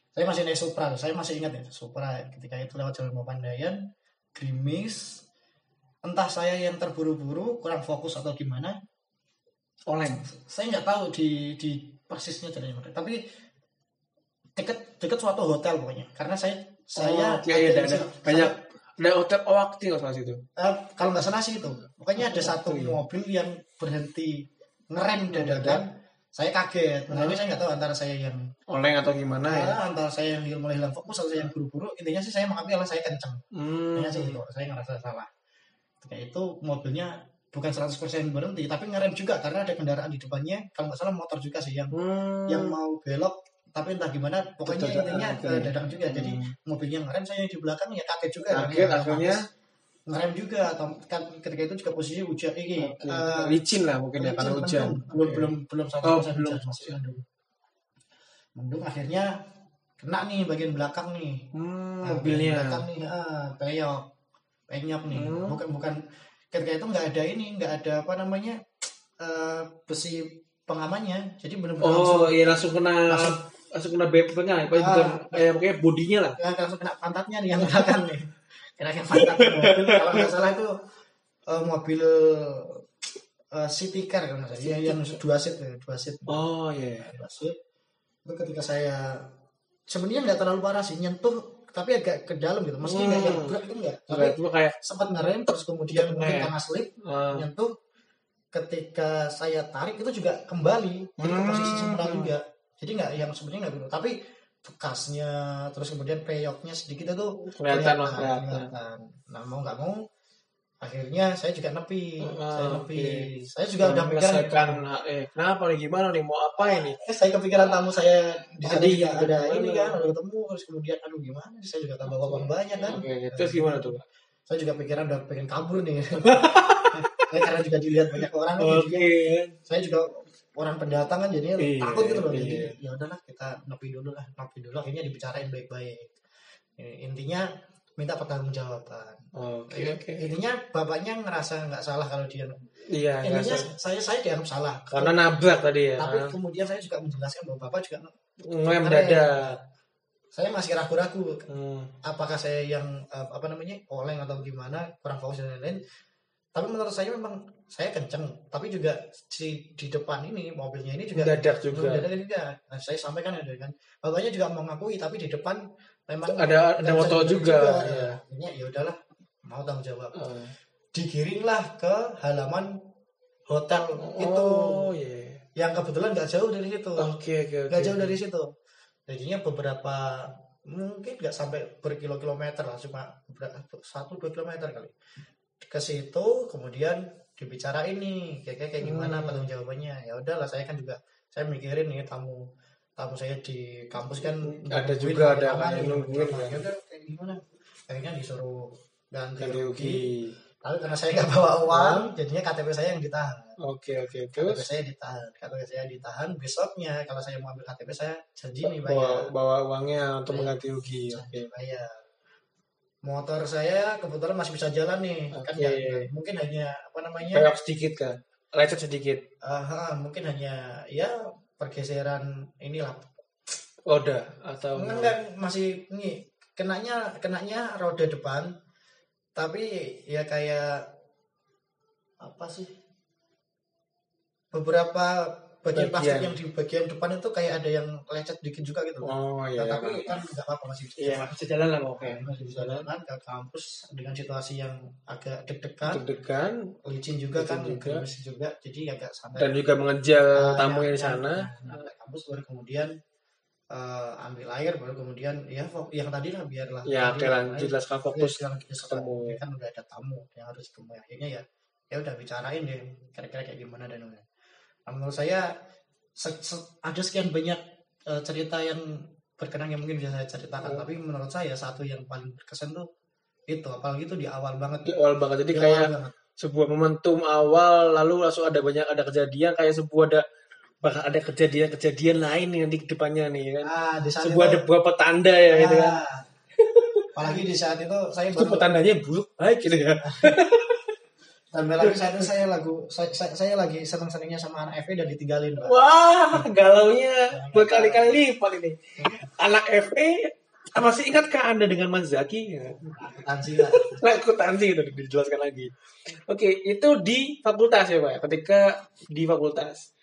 Saya masih naik Supra, saya masih ingat ya Supra ketika itu lewat jalur Papandayan, gerimis. Entah saya yang terburu-buru, kurang fokus atau gimana, oleng saya nggak tahu di di persisnya jalannya mana. Tapi deket deket suatu hotel pokoknya. Karena saya saya oh, iya, iya, ada ada, banyak ada hotel Owakti kalau salah situ Eh, kalau nggak salah sih itu. Pokoknya ada satu Iya. mobil yang berhenti ngerem dadakan. Saya kaget. Nah, ini saya nggak tahu antara saya yang oleng atau gimana ya Ah, antara saya yang mulai hilang fokus atau saya yang buru-buru. Intinya sih saya mengambil adalah saya kenceng. hmm. Intinya sih itu. Saya ngerasa salah. Ketika itu mobilnya bukan 100% berhenti, tapi ngerem juga karena ada kendaraan di depannya. Kalau nggak salah motor juga sih yang Hmm. yang mau belok tapi entah gimana pokoknya Tetap- intinya eh, dadang juga jadi Hmm. mobilnya ngerem saya di belakang ya kaget juga Kaget, Karena akhirnya? ngerem juga atau kan ketika itu juga posisi hujan ini Oke. eh, licin lah mungkin ya karena hujan belum Oke. belum belum satu Oh, persen belum. hujan, masih mendung mendung akhirnya kena nih bagian belakang nih Hmm, Nah, mobilnya belakang nih ah, peyok penyok nih Hmm. bukan bukan ketika itu nggak ada ini nggak ada apa namanya eh, besi pengamannya jadi benar-benar langsung oh iya langsung kena Langsung. langsung, kena bempernya apa Ah. bukan eh pokoknya bodinya lah Ya, langsung kena pantatnya nih yang belakang nih. Kena kena pantatnya mobil. Kalau nggak salah itu eh, mobil eh, city car kalau nggak salah. Ya, yang dua seat, ya, dua seat, oh iya dua seat. Itu ketika saya sebenarnya nggak terlalu parah sih nyentuh, tapi agak ke dalam gitu. Maksudnya nggak yang Hmm. berat itu nggak. Tapi Kayak itu kayak sempat ngerem terus kemudian Kena mungkin ya? karena slip eh, nyentuh. Ketika saya tarik itu juga kembali jadi ke posisi Hmm. semula juga. Jadi nggak yang sebenarnya nggak gitu. Tapi bekasnya terus kemudian peyoknya sedikit itu kelihatan kelihatan kelihatan. Nah mau nggak mau akhirnya saya juga nepi, Ah, saya nepi. oke. Saya juga udah menyelesaikan eh kenapa nih gimana nih mau apa ini eh, saya kepikiran tamu saya di Tadi, juga ada ini kan, ada ketemu terus kemudian aduh gimana? Saya juga tambah uang banyak kan. oke terus gimana tuh? Saya juga pikiran udah pengen kabur nih. Eh, karena juga dilihat banyak orang oke jadinya saya juga orang pendatang kan jadinya Iya, takut gitu loh. iya. Jadi ya udahlah kita nepi dulu lah, nepi dulu akhirnya dibicarain baik-baik. Eh, Intinya minta pertanggungjawaban. oke Ini- oke Intinya bapaknya ngerasa nggak salah kalau dia iya intinya saya saya dianggap salah. karena nabrak tadi ya Tapi kemudian saya juga menjelaskan bahwa bapak juga ngelem dada saya masih ragu-ragu hmm. apakah saya yang eh, apa namanya oleng atau gimana kurang fokus dan lain-lain. Tapi menurut saya memang saya kenceng. Tapi juga si di depan ini mobilnya ini juga dadak juga Mendadak ini enggak. Nah, saya sampaikan ada kan. Bapaknya juga mengakui tapi di depan memang ada ada motor dibeli juga, Ya. Iya. Akhirnya ya udahlah mau tanggung jawab. Oh. Digiringlah ke halaman hotel itu oh iya yang kebetulan nggak jauh dari situ. oke oke oke nggak jauh dari situ jadinya beberapa mungkin nggak sampai berkilo-kilometer lah cuma satu dua kilometer kali ke situ kemudian dibicarain nih kayak kayak gimana Hmm. pertanggung jawabannya ya udahlah saya kan juga saya mikirin nih tamu tamu saya di kampus kan Ada juga, ada tangan yang nungguin, kan. ya kayak gimana? Akhirnya disuruh ganti, ganti rugi. tapi karena saya nggak bawa uang jadinya KTP saya yang ditahan. Oke oke. KTP terus? saya ditahan. KTP saya ditahan. Besoknya kalau saya mau ambil KTP saya janji nih bawa bayar. bawa uangnya untuk mengganti rugi. Oke. bayar. Motor saya kebetulan masih bisa jalan nih. Kan Oke. nggak- nggak- mungkin hanya apa namanya? Kayak sedikit kan? Lecet sedikit? Ah, ah, mungkin hanya ya pergeseran inilah. Udah atau enggak masih ini. Kenanya kenanya roda depan tapi ya kayak apa sih? Beberapa bagian, Bagian. plastik yang di bagian depan itu kayak ada yang lecet dikit juga gitu oh iya Nah, tapi kan nggak apa-apa masih bisa iya masih bisa jalan lah oke Oke, masih bisa jalan ke kampus dengan situasi yang agak deg-degan, deg-degan licin juga Licin kan, juga. gerimis juga, jadi agak santai. dan juga mengejar Ah, tamu ya, yang di ya, sana Nah, ke kampus baru kemudian eh, ambil air, baru kemudian ya yang tadi lah biarlah. ya oke lanjut ya, fokus setelah ketemu. kan udah ada tamu yang harus ketemu akhirnya ya ya udah bicarain deh kira-kira kayak gimana dan lain-lain. Nah, menurut saya se- se- ada sekian banyak eh, cerita yang berkenaan yang mungkin bisa saya ceritakan. Oh. tapi menurut saya satu yang paling berkesan tuh itu. Apalagi itu di awal banget. Di awal banget. Jadi Di kayak banget. sebuah momentum awal lalu langsung ada banyak ada kejadian. Kayak sebuah ada bakal ada kejadian-kejadian lain nih nanti ke depannya nih kan. Ah di saat sebuah ada itu beberapa tanda ya gitu kan. Ah, apalagi di saat itu saya itu baru petandanya buruk baik gitu ya dan lagi saat itu saya lagu saya, saya, saya lagi seneng senengnya sama anak FE dan ditinggalin pak. Wah galaunya. Berkali-kali lipat ini. Anak FE masih ingatkah anda dengan Mas Zaki? Akuntansi lah akuntansi itu dijelaskan lagi. Oke itu di fakultas ya pak? Ketika di fakultas.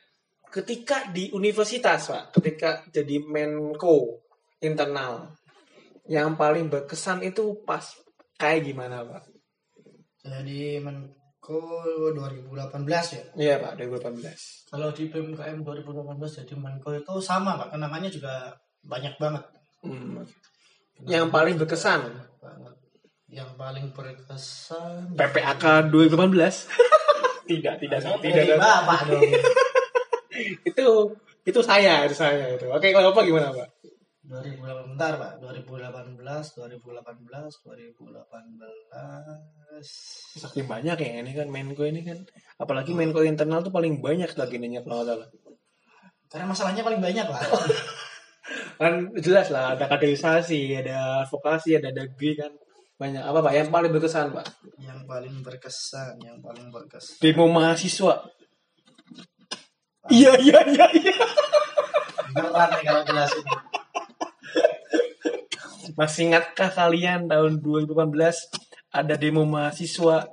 Ketika di universitas pak? Ketika jadi menko internal. Yang paling berkesan itu pas kayak gimana pak? Jadi Menko 2018 ya? Iya pak 2018 kalau di BMKM 2018 jadi Menko itu sama pak. Kenangannya juga banyak banget. Hmm. yang paling berkesan? Banget. Yang paling berkesan? PPAK 2018 tidak tidak tidak Jadi ada bapak dong. Itu itu saya itu saya itu. Oke kalau apa gimana pak 2018 bentar pak. 2018 2018 2018 saking banyak ya ini kan Menko ini kan. Apalagi Menko internal tuh paling banyak lagi ininya kalau salah karena masalahnya paling banyak pak. Kan jelas lah ada kaderisasi ada advokasi ada dagri kan. Banyak. Apa pak? Yang paling berkesan pak? Yang paling berkesan yang paling berkesan. Demo mahasiswa. Iya iya iya iya. Berat nih kalau jelasin masih ingatkah kalian tahun 2018 ada demo mahasiswa?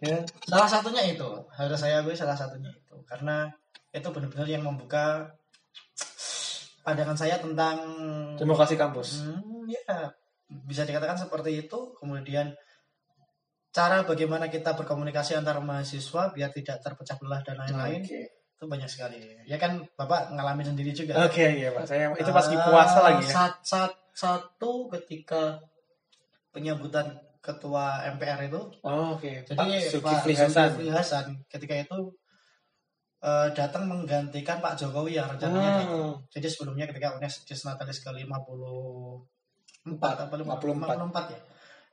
Ya. Salah satunya itu. Harus saya akui salah satunya itu. Karena itu benar-benar yang membuka pandangan saya tentang demokrasi kampus. Hmm, ya bisa dikatakan seperti itu. Kemudian cara bagaimana kita berkomunikasi antar mahasiswa biar tidak terpecah belah dan lain-lain itu banyak sekali. Ya kan Bapak ngalamin sendiri juga. oke iya pak. Saya itu pas di Ah, puasa lagi ya. Sat, sat- satu ketika penyambutan ketua MPR itu, oh, oke jadi pak Pak Zulkifli Hasan Zulkifli Hasan ketika itu eh, datang menggantikan Pak Jokowi yang rencananya. Hmm. Jadi sebelumnya ketika UNES Natalis ke 54 apa 54. 54 ya.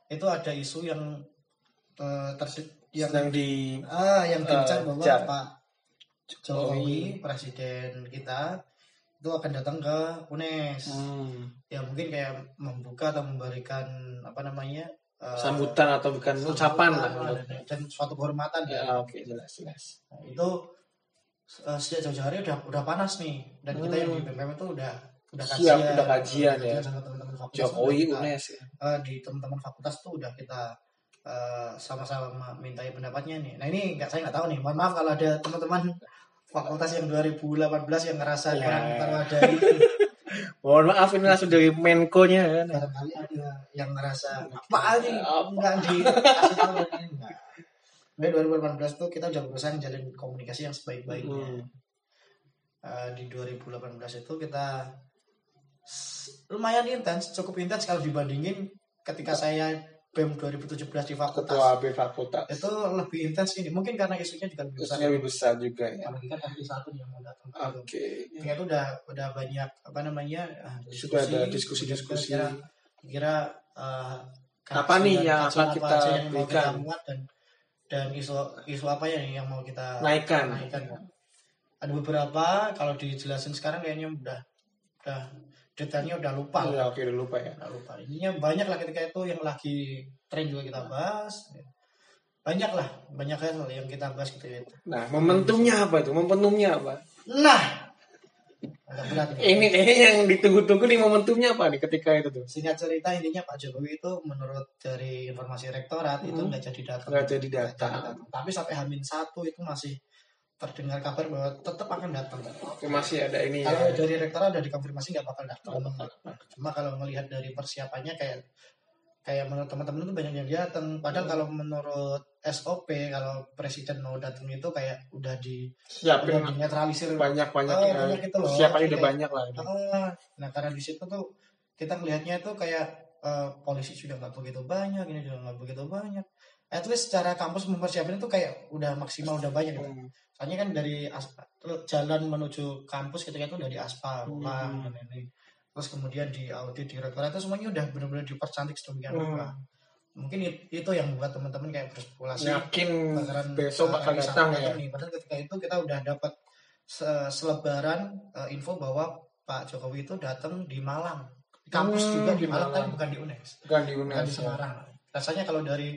Itu ada isu yang terse- yang sedang di ah yang gencar Eh, bahwa jar. Pak Jokowi presiden kita itu akan datang ke UNES. hmm, Ya mungkin kayak membuka atau memberikan apa namanya eh, sambutan atau bukan sambutan ucapan lah dan, dan suatu kehormatan ya. ya oke jelas jelas Nah, itu eh, sejak jauh-jauh hari udah udah panas nih dan kita yang di Hmm. BPM itu udah udah Siap, udah kajian ya. sama teman-teman fakultas Jokowi kita- UNES ya. eh, di teman-teman fakultas tuh udah kita sama-sama mintai pendapatnya nih. Nah ini nggak saya nggak tahu nih. Mohon maaf kalau ada teman-teman fakultas yang 2018 yang ngerasa Ya. kurang terwadai. mohon maaf ini langsung dari Menko-nya kan Barangkali ada yang ngerasa apa nggak ini enggak. Nah, 2018 tuh kita udah berusaha menjalin komunikasi yang sebaik-baiknya. Hmm. Eh, di 2018 itu kita lumayan intens, cukup intens kalau dibandingin ketika saya BEM 2017 di fakultas. ketua B fakultas Itu lebih intens ini. Mungkin karena isunya juga lebih besar. Isunya lebih besar juga ya Apalagi kan hari satu yang mau datang. oke Ketika itu udah udah banyak apa namanya ah, Sudah ada diskusi-diskusi. Kira, kira eh, Apa nih yang akan apa kita aja yang mau kita muat dan dan isu isu apa ya yang mau kita Naikkan. naikkan ada beberapa kalau dijelasin sekarang kayaknya udah udah detailnya udah lupa. Ya oke udah lupa ya. Udah lupa. Ininya banyak lah ketika itu yang lagi tren juga kita bahas. Banyak lah banyak hal yang kita bahas ketika itu nah momentumnya apa itu momentumnya apa? Nah berat ini. Kayaknya yang ditunggu-tunggu nih momentumnya apa nih ketika itu tuh? Singkat cerita intinya Pak Jokowi itu menurut dari informasi rektorat itu Hmm. nggak jadi datang. Nggak jadi datang. tapi sampai Hamin satu itu masih terdengar kabar bahwa tetap akan datang Oke, masih ada ini kalau ya dari rektorat udah dikonfirmasi nggak bakal datang. Cuma kalau melihat dari persiapannya kayak kayak menurut teman-teman itu banyak yang datang. Padahal kalau menurut SOP kalau presiden mau datang itu kayak udah di siapin udah dinetralisir. banyak banyak Oh, ya. banyak itu loh. siapa aja udah banyak lah ini. Ah, nah karena di situ tuh kita melihatnya itu kayak eh, polisi juga nggak begitu banyak ini juga nggak begitu banyak at least secara kampus mempersiapkan itu kayak udah maksimal udah banyak gitu. Hmm. soalnya kan dari as- jalan menuju kampus ketika itu dari aspal Hmm. lah, dan ini terus kemudian di audit di rektorat itu semuanya udah benar-benar dipercantik sedemikian Hmm. rupa mungkin it- itu yang membuat teman-teman kayak berspekulasi Yakin bakalan besok bakal datang ya. nih. Padahal ketika itu kita udah dapat se- selebaran uh, info bahwa Pak Jokowi itu datang di Malang. Di kampus Hmm, juga di di Malang, Malang. tapi bukan di UNES. Bukan di Bukan UNES. di Semarang. Rasanya kalau dari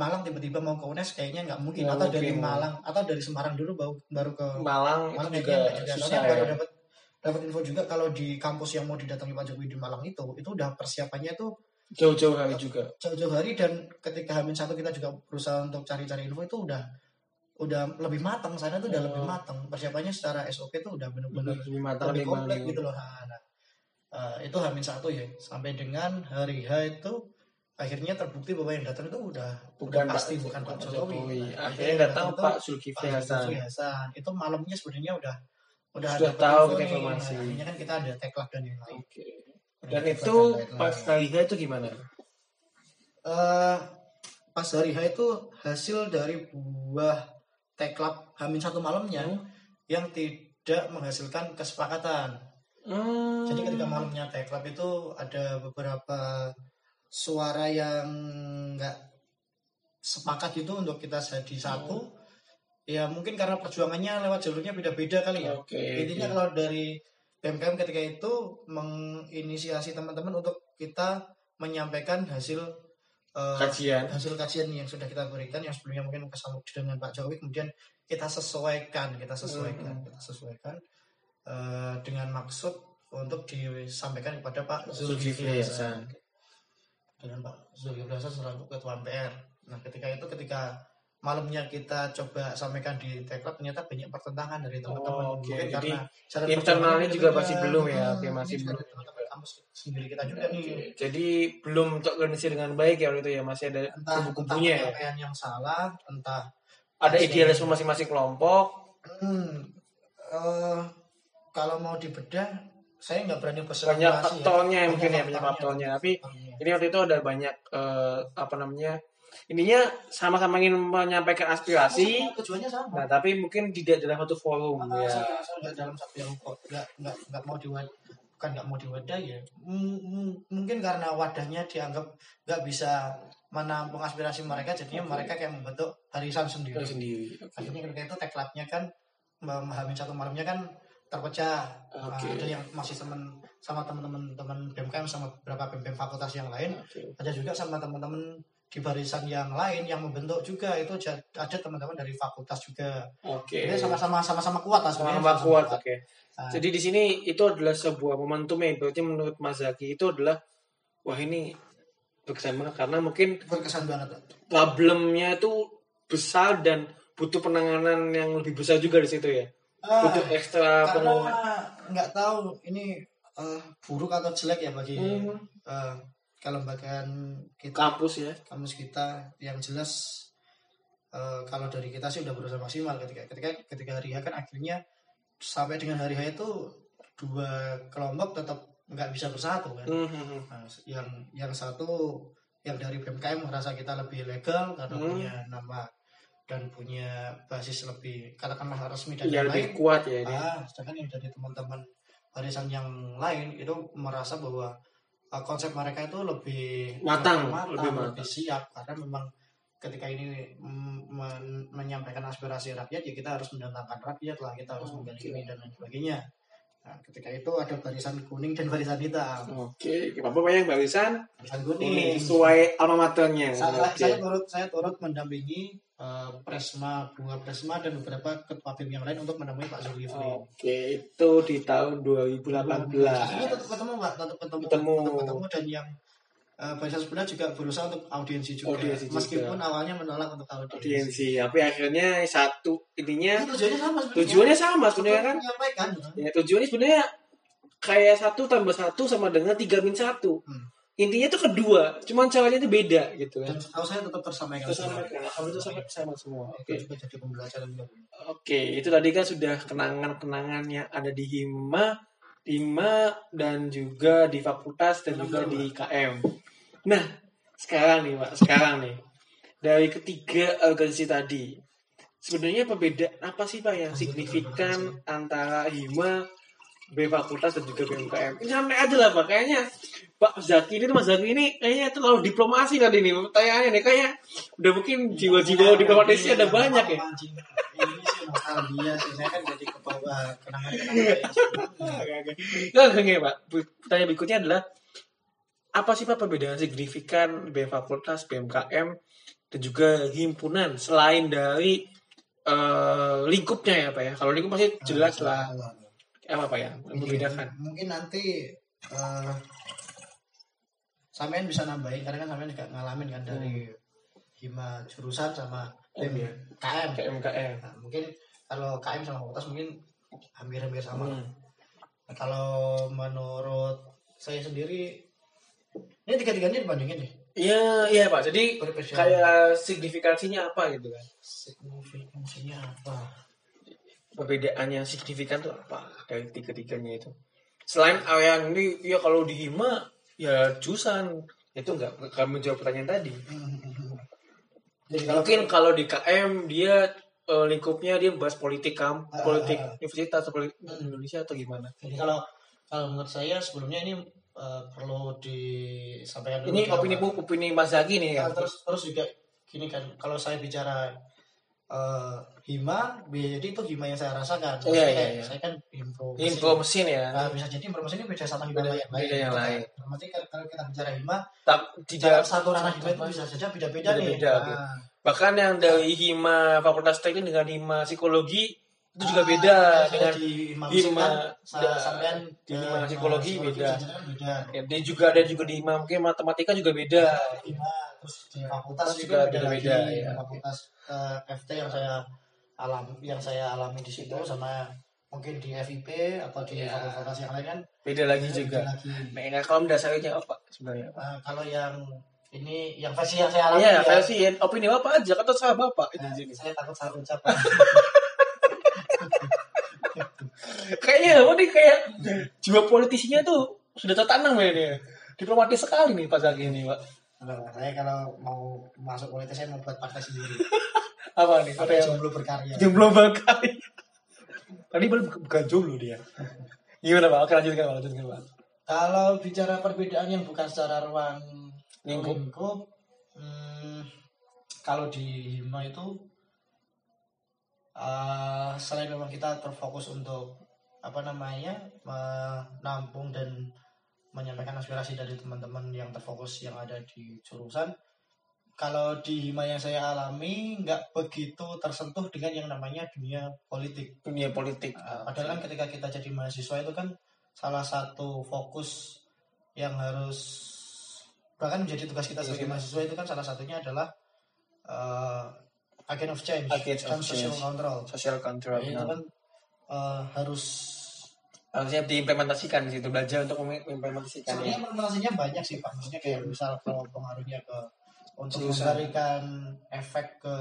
Malang tiba-tiba mau ke UNES kayaknya nggak mungkin Nggak atau dari mungkin. Malang atau dari Semarang dulu baru baru ke Malang Malang itu juga juga. susah Soalnya baru ya. dapat dapat info juga kalau di kampus yang mau didatangi Pak Jokowi di Malang itu itu udah persiapannya itu Jauh-jauh hari juga. jauh-jauh hari dan ketika Hamin satu kita juga berusaha untuk cari-cari info itu udah udah lebih matang sana tuh udah Oh. lebih matang persiapannya secara SOP tuh udah bener-bener Lebih matang lebih komplek gitu loh nah, nah, eh, itu Hamin satu ya sampai dengan hari H itu akhirnya terbukti bahwa yang datang itu udah Bukan udah pasti Pak- bukan Pak Jokowi, Jokowi. Nah, Akhirnya yang datang itu Pak Zulkifli Hasan. Hasan. itu malamnya sebenarnya udah udah Sudah ada tahu kita informasi. Nah, akhirnya kan kita ada tagline dan yang lain Oke. Ada Dan itu dan lain-lain. pas hari H itu gimana? Eh, pas hari H itu hasil dari buah teklap Hamin satu malamnya Hmm. yang tidak menghasilkan kesepakatan. Hmm. Jadi ketika malamnya teklap itu ada beberapa suara yang nggak sepakat itu untuk kita jadi satu. Ya mungkin karena perjuangannya lewat jalurnya beda-beda kali ya. Oke. Intinya oke. kalau dari BMKM ketika itu menginisiasi teman-teman untuk kita menyampaikan hasil eh, kajian. hasil kajian yang sudah kita berikan yang sebelumnya mungkin bersama dengan Pak Jokowi kemudian kita sesuaikan kita sesuaikan Hmm. kita sesuaikan eh, dengan maksud untuk disampaikan kepada Pak Zulkifli Zulkifli Hasan. Dengan Pak Zulkifli Hasan selaku Ketua MPR. Nah ketika itu ketika malamnya kita coba sampaikan di Teklab ternyata banyak pertentangan dari teman-teman Oh, mungkin Jadi, karena cara internalnya juga masih belum ya? Hmm, masih belum. teman-teman kampus sendiri kita juga nih Oke. Jadi belum terorganisir dengan baik ya waktu itu ya masih ada kubu-kubunya ya. yang salah entah Ada idealisme masing-masing kelompok. Hmm, eh, kalau mau dibedah, saya nggak berani berspekulasi. Banyak ya. faktornya ya mungkin ya, banyak faktornya. Tapi Faktornya. ini waktu itu ada banyak eh, apa namanya? Ininya sama-sama ingin menyampaikan aspirasi. Sama, tujuannya sama. Nah, tapi mungkin tidak dalam satu forum Ah, ya. saya- saya nggak dalam satu yang nggak nggak nggak mau diwad bukan nggak mau diwadah ya M- m- mungkin karena wadahnya dianggap nggak bisa menampung aspirasi mereka jadinya mereka kayak membentuk barisan sendiri sendiri. akhirnya ketika itu teklapnya kan memahami satu malamnya kan terpecah Nah, Oke. ada yang masih teman sama teman-teman teman BMKM sama beberapa BMKM fakultas yang lain Oke. ada juga sama teman-teman di barisan yang lain yang membentuk juga itu ada teman-teman dari fakultas juga Oke. jadi sama-sama sama-sama kuat lah sebenarnya. Sama-sama kuat, oke. Nah, Jadi di sini itu adalah sebuah momentum ya. Berarti menurut Mas Zaki itu adalah wah ini berkesan banget karena mungkin berkesan banget problemnya itu besar dan butuh penanganan yang lebih besar juga di situ ya. Ah, butuh ekstra karena penguatan. nggak tahu ini eh, buruk atau jelek ya bagi Hmm. eh, kelembagaan kita kampus ya. kampus kita yang jelas eh, kalau dari kita sih udah berusaha maksimal ketika ketika ketika hari H kan akhirnya sampai dengan hari H itu dua kelompok tetap nggak bisa bersatu kan Hmm, hmm, hmm. Nah, yang yang satu yang dari BMKM merasa kita lebih legal karena Hmm. punya nama dan punya basis lebih katakanlah resmi dan Ya yang lebih lain kuat ya ini. ah sedangkan yang dari teman-teman barisan yang lain itu merasa bahwa uh, konsep mereka itu lebih Matang, matang, lebih lebih, matang. siap karena memang ketika ini mm, men- menyampaikan aspirasi rakyat ya kita harus mendatangkan rakyat lah kita harus Oke. menggali ini dan lain sebagainya nah, ketika itu ada barisan kuning dan barisan hitam Oke, Bapak banyak barisan barisan kuning sesuai alma maternya. saya, Oke. saya turut saya turut mendampingi uh, Presma bunga Presma dan beberapa ketua BEM yang lain untuk menemui Pak Zulkifli Oke, itu di tahun 2018. Ini tetap ketemu pak, tetap ketemu, Ketemu. tetap ketemu dan yang uh, barisan sebelah juga berusaha untuk audiensi juga, Audiensi juga. meskipun awalnya menolak untuk audiensi. Audiensi, tapi akhirnya satu ininya Ini tujuannya sama sebenarnya. tujuannya sama sebenarnya kan. Menyampaikan. Ya, tujuannya sebenarnya kayak satu tambah satu sama dengan tiga min satu. Hmm. Intinya itu kedua, cuman caranya itu beda gitu kan. Setahu saya tetap tersampaikan. Sama kan, itu sampai sama semua. Oke. juga jadi pembelajaran juga. Oke, itu tadi kan sudah kenangan-kenangan yang ada di Hima, Hima dan juga di fakultas dan juga di KM. Nah, sekarang nih, Pak, sekarang nih. Dari ketiga organisasi tadi, sebenarnya perbedaan apa sih Pak yang signifikan antara Hima B Fakultas dan juga BMKM. Ini santai aja lah Pak. Kayaknya Pak Zaki ini Mas Zaki ini kayaknya terlalu diplomasi tadi nih. Pertanyaannya nih kayak udah mungkin jiwa-jiwa diplomatisnya ada banyak ya. Ini sih nostalgia sih. Saya kan jadi ke bawah kenangan-kenangan. Enggak, enggak, Pak. Pertanyaan berikutnya adalah apa sih Pak perbedaan signifikan B Fakultas, BMKM dan juga himpunan selain dari eh, lingkupnya ya Pak ya. Kalau lingkup pasti jelas lah. Apa Pak ya? yang Membedakan. Mungkin nanti eh sampean bisa nambahin karena kan sampean juga ngalamin kan dari hima jurusan sama Hmm. BM KM. KMKM. Nah, mungkin kalau KM sama fakultas mungkin hampir-hampir sama. Hmm. Nah, kalau menurut saya sendiri ini tiga-tiganya dibandingin nih. Iya, iya Pak. Jadi kayak signifikansinya apa gitu kan? Signifikansinya apa? Perbedaan yang signifikan tuh apa dari tiga-tiganya itu? Selain yang ini, ya kalau di Hima ya jurusan itu nggak nggak menjawab pertanyaan tadi. Jadi kalau Mungkin kalau di KM dia eh, lingkupnya dia bahas politik kam, Ah, politik ah, universitas atau politik Indonesia atau gimana? Jadi kalau kalau menurut saya sebelumnya ini eh, perlu disampaikan dulu. Ini di awal. opini opini Mas Zaki nih Nah, kan. terus terus juga gini kan kalau saya bicara eh, hima jadi itu hima yang saya rasakan. Iya, Maksudnya iya, kayak iya. saya kan himpo. Info mesin ya. Nah, bisa jadi informasi ini beda sama hima Beda- yang lain. beda yang lain. Nanti kalau kalau kita bicara hima, Tak, tidak satu ranah hima itu bisa saja beda-beda nih. Beda-beda, oke. Nah, bahkan yang dari Hima Fakultas Teknik dengan Hima Psikologi itu juga ah, beda saya dengan di hima, hima kan, sampean di hima psikologi beda. bisa jadi kan beda. ya, dan juga ada juga di Hima mungkin matematika juga beda. Hima terus di fakultas juga beda beda-beda, lagi. ya. Fakultas eh, FT yang saya alam yang saya alami di situ sama mungkin di FIP atau di Ya. fakultas yang lain kan Beda lagi beda juga. lagi. Nah, kalau mendasarinya apa sebenarnya? Eh, kalau yang ini yang versi yang saya alami Iya, ya, versi opini Bapak aja kata saya Bapak sini. saya takut salah ucap Kayaknya apa nih kayak jiwa politisinya tuh sudah tertanam ya dia. Diplomatis sekali nih Pak Zaki ini, Pak. Saya kalau mau masuk politik saya mau buat partai sendiri. Apa nih? Partai yang jomblo berkarya. Jomblo bakal tadi baru bukan- jomblo dia. Gimana pak? Oke lanjutkan pak. Lanjutkan pak. Kalau bicara perbedaan yang bukan secara ruang Lingkup. lingkup, hmm, kalau di Hima itu eh, selain memang kita terfokus untuk apa namanya menampung dan menyampaikan aspirasi dari teman-teman yang terfokus yang ada di jurusan kalau di Hima yang saya alami nggak begitu tersentuh dengan yang namanya dunia politik dunia politik Uh, padahal kan ketika kita jadi mahasiswa itu kan salah satu fokus yang harus bahkan menjadi tugas kita sebagai Iya. mahasiswa itu kan salah satunya adalah uh, agent of change Agent dan of social change. control. social control Ya, itu kan uh, harus harusnya diimplementasikan di situ belajar untuk mengimplementasikan sebenarnya ya implementasinya banyak sih pak maksudnya kayak misal kalau pengaruhnya ke untuk memberikan efek ke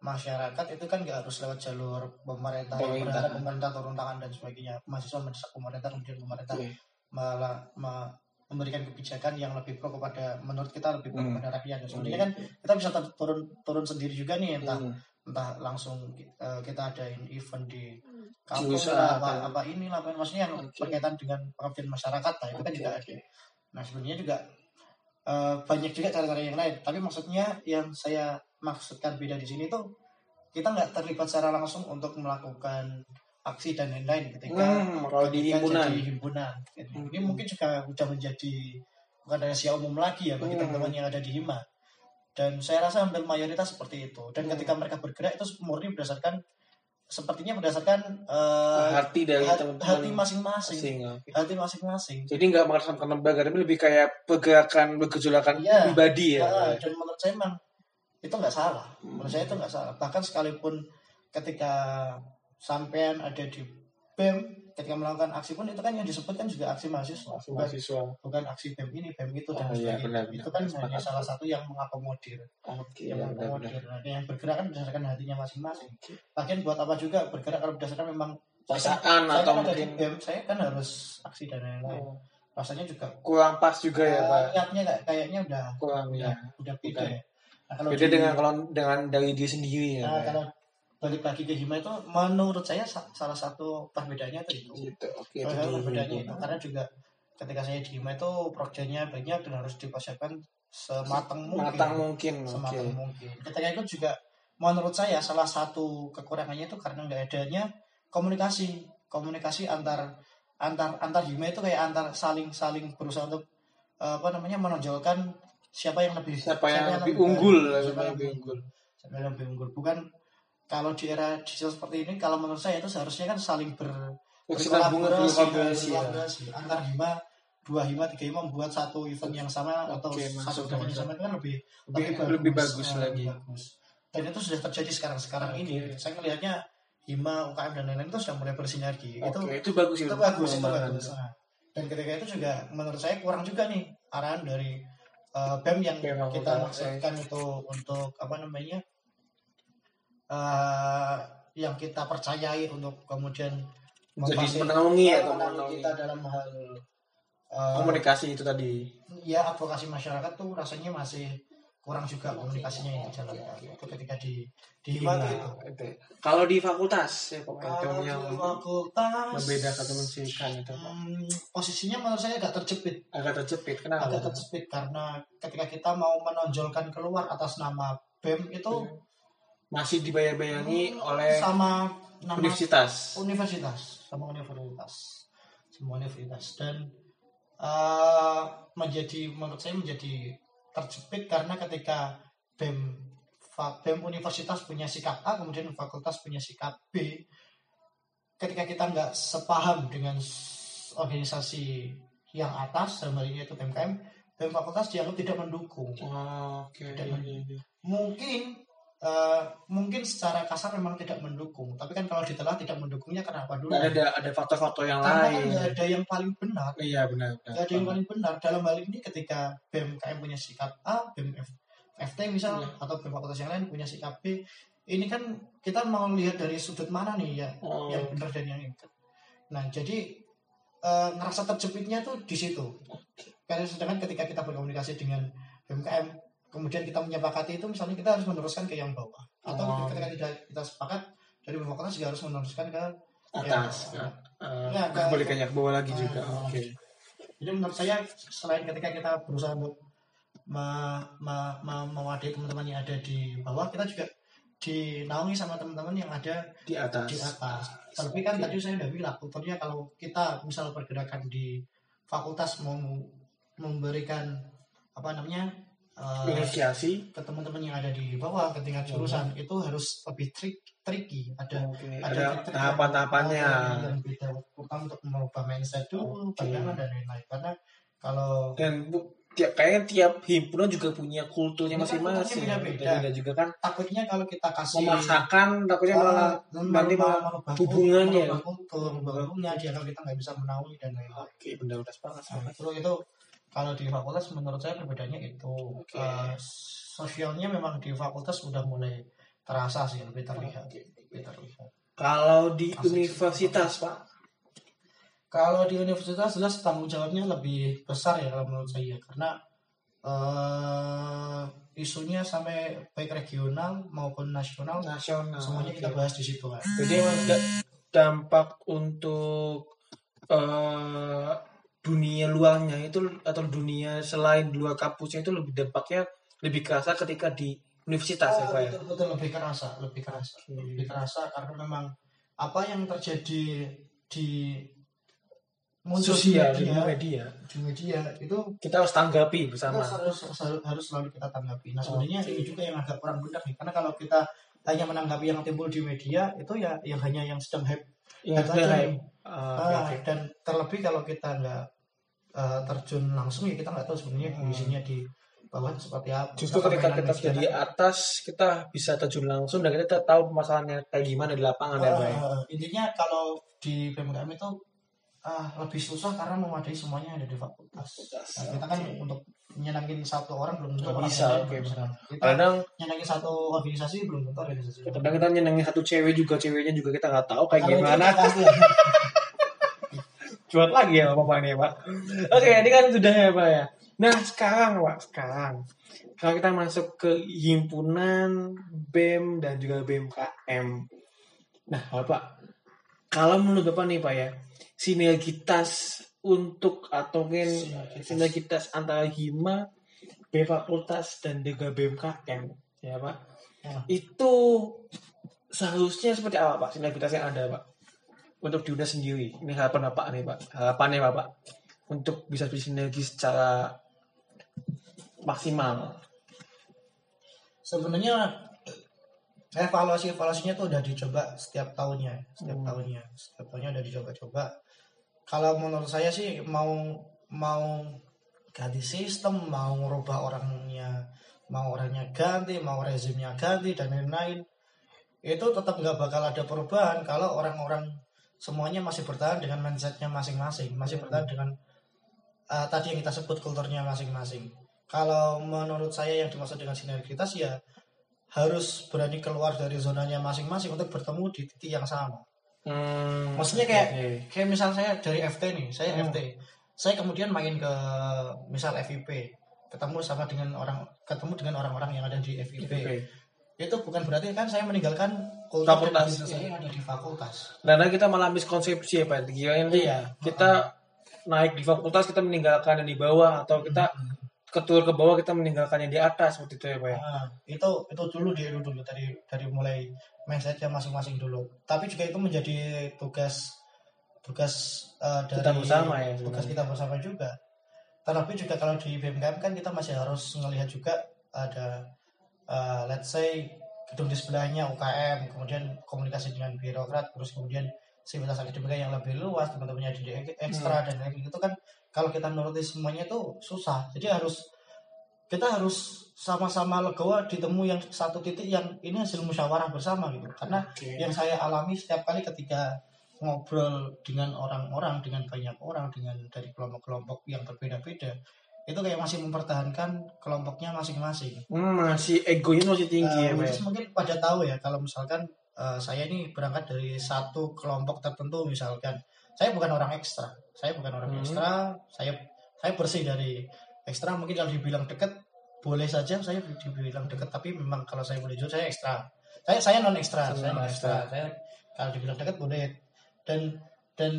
masyarakat itu kan nggak harus lewat jalur pemerintah Pemerintah. pemerintah turun tangan dan sebagainya mahasiswa mendesak pemerintah kemudian pemerintah Oke. malah me- memberikan kebijakan yang lebih pro kepada menurut kita lebih pro Hmm. kepada rakyat dan sebenarnya kan kita bisa turun turun sendiri juga nih entah Hmm. entah langsung eh, kita adain event di kampung Jurusan lah, apa. apa inilah maksudnya yang Oke. berkaitan dengan pengabdian masyarakat lah itu kan Oke, juga ada nah sebenarnya juga eh, banyak juga cara-cara yang lain tapi maksudnya yang saya maksudkan beda di sini tuh kita nggak terlibat secara langsung untuk melakukan aksi dan lain-lain ketika Hmm, kalau di himpunan jadi himpunan. Gitu. Hmm. Ini mungkin juga udah menjadi bukan rahasia umum lagi ya bagi Hmm. teman-teman yang ada di hima. Dan saya rasa hampir mayoritas seperti itu. Dan Hmm. ketika mereka bergerak itu murni berdasarkan sepertinya berdasarkan eh, hati dari hat- teman-teman hati masing-masing. Hati masing-masing. jadi nggak merasakan lembaga tapi lebih kayak pergerakan bergejolakan Iya. pribadi ya dan menurut saya memang itu nggak salah. Hmm. Menurut saya itu nggak salah. Bahkan sekalipun ketika sampean ada di BEM ketika melakukan aksi pun itu kan yang disebut kan juga aksi mahasiswa. Masih Bukan mahasiswa bukan aksi BEM ini, BEM itu dan Oh, iya, sebagainya. benar, itu benar. kan Sepakat. hanya salah satu yang mengakomodir, oke yang ya, benar, mengakomodir. benar. Yang bergerak kan berdasarkan hatinya masing-masing. Lagian buat apa juga bergerak kalau berdasarkan memang perasaan atau kan mungkin BEM, saya kan harus aksi dan lain-lain. oh, Rasanya juga kurang pas juga ya pak niatnya kayak kayaknya udah kurang udah, ya udah beda ya. Nah, kalau beda di- dengan kalau dengan dari diri sendiri ya Nah, ya. kalau balik lagi ke hima itu menurut saya sa- salah satu perbedaannya itu itu Gitu. Oke, itu salah satu dulu. perbedaannya itu karena juga ketika saya di hima itu prokernya banyak dan harus dipersiapkan sematang mungkin matang mungkin. Sematang mungkin ketika itu juga menurut saya salah satu kekurangannya itu karena nggak adanya komunikasi komunikasi antar antar antar hima itu kayak antar saling saling berusaha untuk eh, apa namanya menonjolkan siapa yang lebih Siapa yang lebih baik, unggul? siapa Siapa yang yang lebih unggul? siapa yang lebih unggul bukan kalau di era digital seperti ini kalau menurut saya itu seharusnya kan saling ber berkolaborasi, berkolaborasi, ya. berkolaborasi. antar hima dua hima tiga hima membuat satu event yang sama atau Oke, satu event yang sama itu kan lebih Lebih- lebih bagus eh, lagi. bagus. dan itu sudah terjadi sekarang sekarang Oke. ini saya melihatnya hima UKM dan lain-lain itu sudah mulai bersinergi itu Oke, itu bagus itu itu. bagus itu bagus Nah, dan ketika itu juga menurut saya kurang juga nih arahan dari eh, BEM yang BEM kita maksudkan itu untuk apa namanya eh yang kita percayai untuk kemudian Jadi memfasil- menaungi atau menaungi menaungi kita dalam hal eh, komunikasi itu tadi. ya advokasi masyarakat tuh rasanya masih kurang juga komunikasinya yang dijalankan itu ketika di di tuh itu itu. Kalau di fakultas ya Kalau yang di fakultas membedakan atau mensikan itu Pak. hmm, posisinya menurut saya agak terjepit agak terjepit kenapa? agak terjepit karena ketika kita mau menonjolkan keluar atas nama BEM itu Masih dibayang-bayangi oleh sama nama universitas. universitas sama universitas semua universitas dan eh, menjadi menurut saya menjadi terjepit karena ketika BEM BEM universitas punya sikap A kemudian fakultas punya sikap B ketika kita nggak sepaham dengan organisasi yang atas dalam hal ini itu BMKM BEM fakultas dianggap tidak mendukung Oh, Oke. Dan- iya, iya. mungkin eh, mungkin secara kasar memang tidak mendukung tapi kan kalau ditelah tidak mendukungnya kenapa dulu ada ada faktor-faktor yang karena kan lain. nggak ada yang paling benar Iya benar. benar. ada yang paling benar dalam hal ini ketika BMKM punya sikap A BEM F- FT misal Iya. atau BEM fakultas yang lain punya sikap B ini kan kita mau lihat dari sudut mana nih ya Oh, yang benar dan yang enggak nah jadi eh, ngerasa terjepitnya tuh di situ karena sedangkan ketika kita berkomunikasi dengan BMKM kemudian kita menyepakati itu misalnya kita harus meneruskan ke yang bawah atau Oh. ketika tidak kita sepakat dari fakultas juga harus meneruskan ke atas. Ya. Eh, Ya, ke- kebalikannya ke bawah lagi Ah, juga. Oke. Jadi menurut saya selain ketika kita berusaha untuk me- me- me- mewadai teman-teman yang ada di bawah, kita juga dinaungi sama teman-teman yang ada Di atas. di atas. Tapi kan tadi saya udah bilang, kulturnya kalau kita misal pergerakan di fakultas mau memberikan apa namanya eh, Inisiasi. ke teman-teman yang ada di bawah ke tingkat jurusan itu harus lebih trik tricky ada Oke. ada Ada tahapan-tahapannya. yang, yang beda terutama untuk merubah mindset dulu pandangan dan lain-lain karena kalau Dan bu, tiap kayaknya tiap himpunan juga punya kulturnya kan masing-masing. kulturnya beda-beda. Juga kan. takutnya kalau kita kasih Memaksakan takutnya malah Ah, nanti malah merubah hubungannya. kultur merubah hubungannya dia kalau kita nggak bisa menaungi dan lain-lain Oke, benar benar sepakat. Nah, itu itu kalau di fakultas menurut saya perbedaannya itu Oke. Eh, sosialnya memang di fakultas sudah mulai terasa sih lebih terlihat Oke. lebih terlihat Kalau di Asik sih. universitas, Pak. Kalau di universitas jelas tanggung jawabnya lebih besar ya kalau menurut saya karena eh isunya sampai baik regional maupun nasional Nasional. semuanya kita bahas di situ kan. Jadi dampak untuk eh dunia luarnya itu atau dunia selain di luar kampusnya itu lebih dampaknya lebih kerasa ketika di universitas ya Oh, Pak ya. betul, betul lebih kerasa, lebih kerasa, Oke. lebih kerasa karena memang apa yang terjadi di muncul Sosial di di media, media di media itu kita harus tanggapi bersama. harus, harus harus harus selalu kita tanggapi. Nah sebenarnya Oke. ini juga yang agak kurang benar nih karena kalau kita hanya menanggapi yang timbul di media itu ya yang hanya yang sedang hype Ya, aja Hai. nih. Ah, oke, Ah, dan terlebih kalau kita nggak eh, terjun langsung ya kita nggak tahu sebenarnya Hmm. kondisinya di bawah seperti apa. Justru ketika kita sudah di atas kita bisa terjun langsung dan kita tahu masalahnya kayak gimana di lapangan ya Pak. ya. Eh, intinya kalau di BMKM itu ah, lebih susah karena memadai semuanya yang ada di fakultas. Nah, kita kan untuk nyenangin satu orang belum tentu orang bisa, oke, bisa. Kita Kadang nyenangin satu organisasi belum tentu organisasi. kadang kita nyenengin satu cewek juga ceweknya juga kita nggak tahu kayak gimana. Cuat lagi ya Bapak ini Pak. Oke, ini kan sudah ya Pak ya. Nah sekarang Pak, sekarang kalau kita masuk ke himpunan BEM dan juga BMKM BMKM. Nah, Bapak, kalau menurut Bapak nih Pak ya, sinergitas untuk atau mungkin Sinergitas. sinergitas antara Hima, B Fakultas dan juga BMKM, ya Pak, Ya. itu seharusnya seperti apa Pak sinergitas yang ada Pak? Untuk di UNES sendiri, ini harapan Bapak nih Pak, harapannya Bapak. Untuk bisa bersinergi secara maksimal. sebenarnya evaluasi evaluasinya tuh udah dicoba setiap tahunnya. Setiap Hmm. tahunnya. Setiap tahunnya udah dicoba-coba. Kalau menurut saya sih mau mau ganti sistem mau merubah orangnya mau orangnya ganti mau rezimnya ganti dan lain-lain itu tetap nggak bakal ada perubahan kalau orang-orang semuanya masih bertahan dengan mindsetnya masing-masing masih bertahan dengan uh, tadi yang kita sebut kulturnya masing-masing kalau menurut saya yang dimaksud dengan sinergitas ya harus berani keluar dari zonanya masing-masing untuk bertemu di titik yang sama. Hmm, Maksudnya kayak oke. kayak misal saya dari FT nih, saya Hmm. FT. Saya kemudian main ke misal FIP, ketemu sama dengan orang ketemu dengan orang-orang yang ada di FIP. Oke. Itu bukan berarti kan saya meninggalkan Fakultas. yang ada di fakultas. Karena kita malah miskonsepsi ya Pak. Kira ini Iya. kita naik di fakultas kita meninggalkan yang di bawah atau kita ketur ke bawah kita meninggalkan yang di atas seperti itu ya Pak ya. Nah, itu itu dulu dia dulu dari dari mulai mindsetnya masing-masing dulu. Tapi juga itu menjadi tugas tugas eh, dari Kita bersama ya, Tugas sebenarnya. kita bersama juga. Terlebih juga kalau di BMKM kan kita masih harus melihat juga ada eh, let's say gedung di sebelahnya UKM, kemudian komunikasi dengan birokrat, terus kemudian sivitas akademika yang lebih luas, teman-temannya di ekstra Hmm. dan lain itu kan kalau kita nuruti semuanya itu susah. Jadi harus kita harus sama-sama legowo ditemu yang satu titik yang ini hasil musyawarah bersama gitu. Karena Oke. yang saya alami setiap kali ketika ngobrol dengan orang-orang, dengan banyak orang, dengan dari kelompok-kelompok yang berbeda-beda, itu kayak masih mempertahankan kelompoknya masing-masing. Hmm, masih egonya masih tinggi Eh, ya which mungkin pada tahu ya kalau misalkan eh, saya ini berangkat dari satu kelompok tertentu misalkan. Saya bukan orang ekstra. Saya bukan orang Hmm. ekstra. Saya saya bersih dari ekstra. Mungkin kalau dibilang deket boleh saja saya dibilang deket. Tapi memang kalau saya boleh jujur saya ekstra. Saya saya non ekstra saya non ekstra. ekstra saya kalau dibilang deket boleh. Dan dan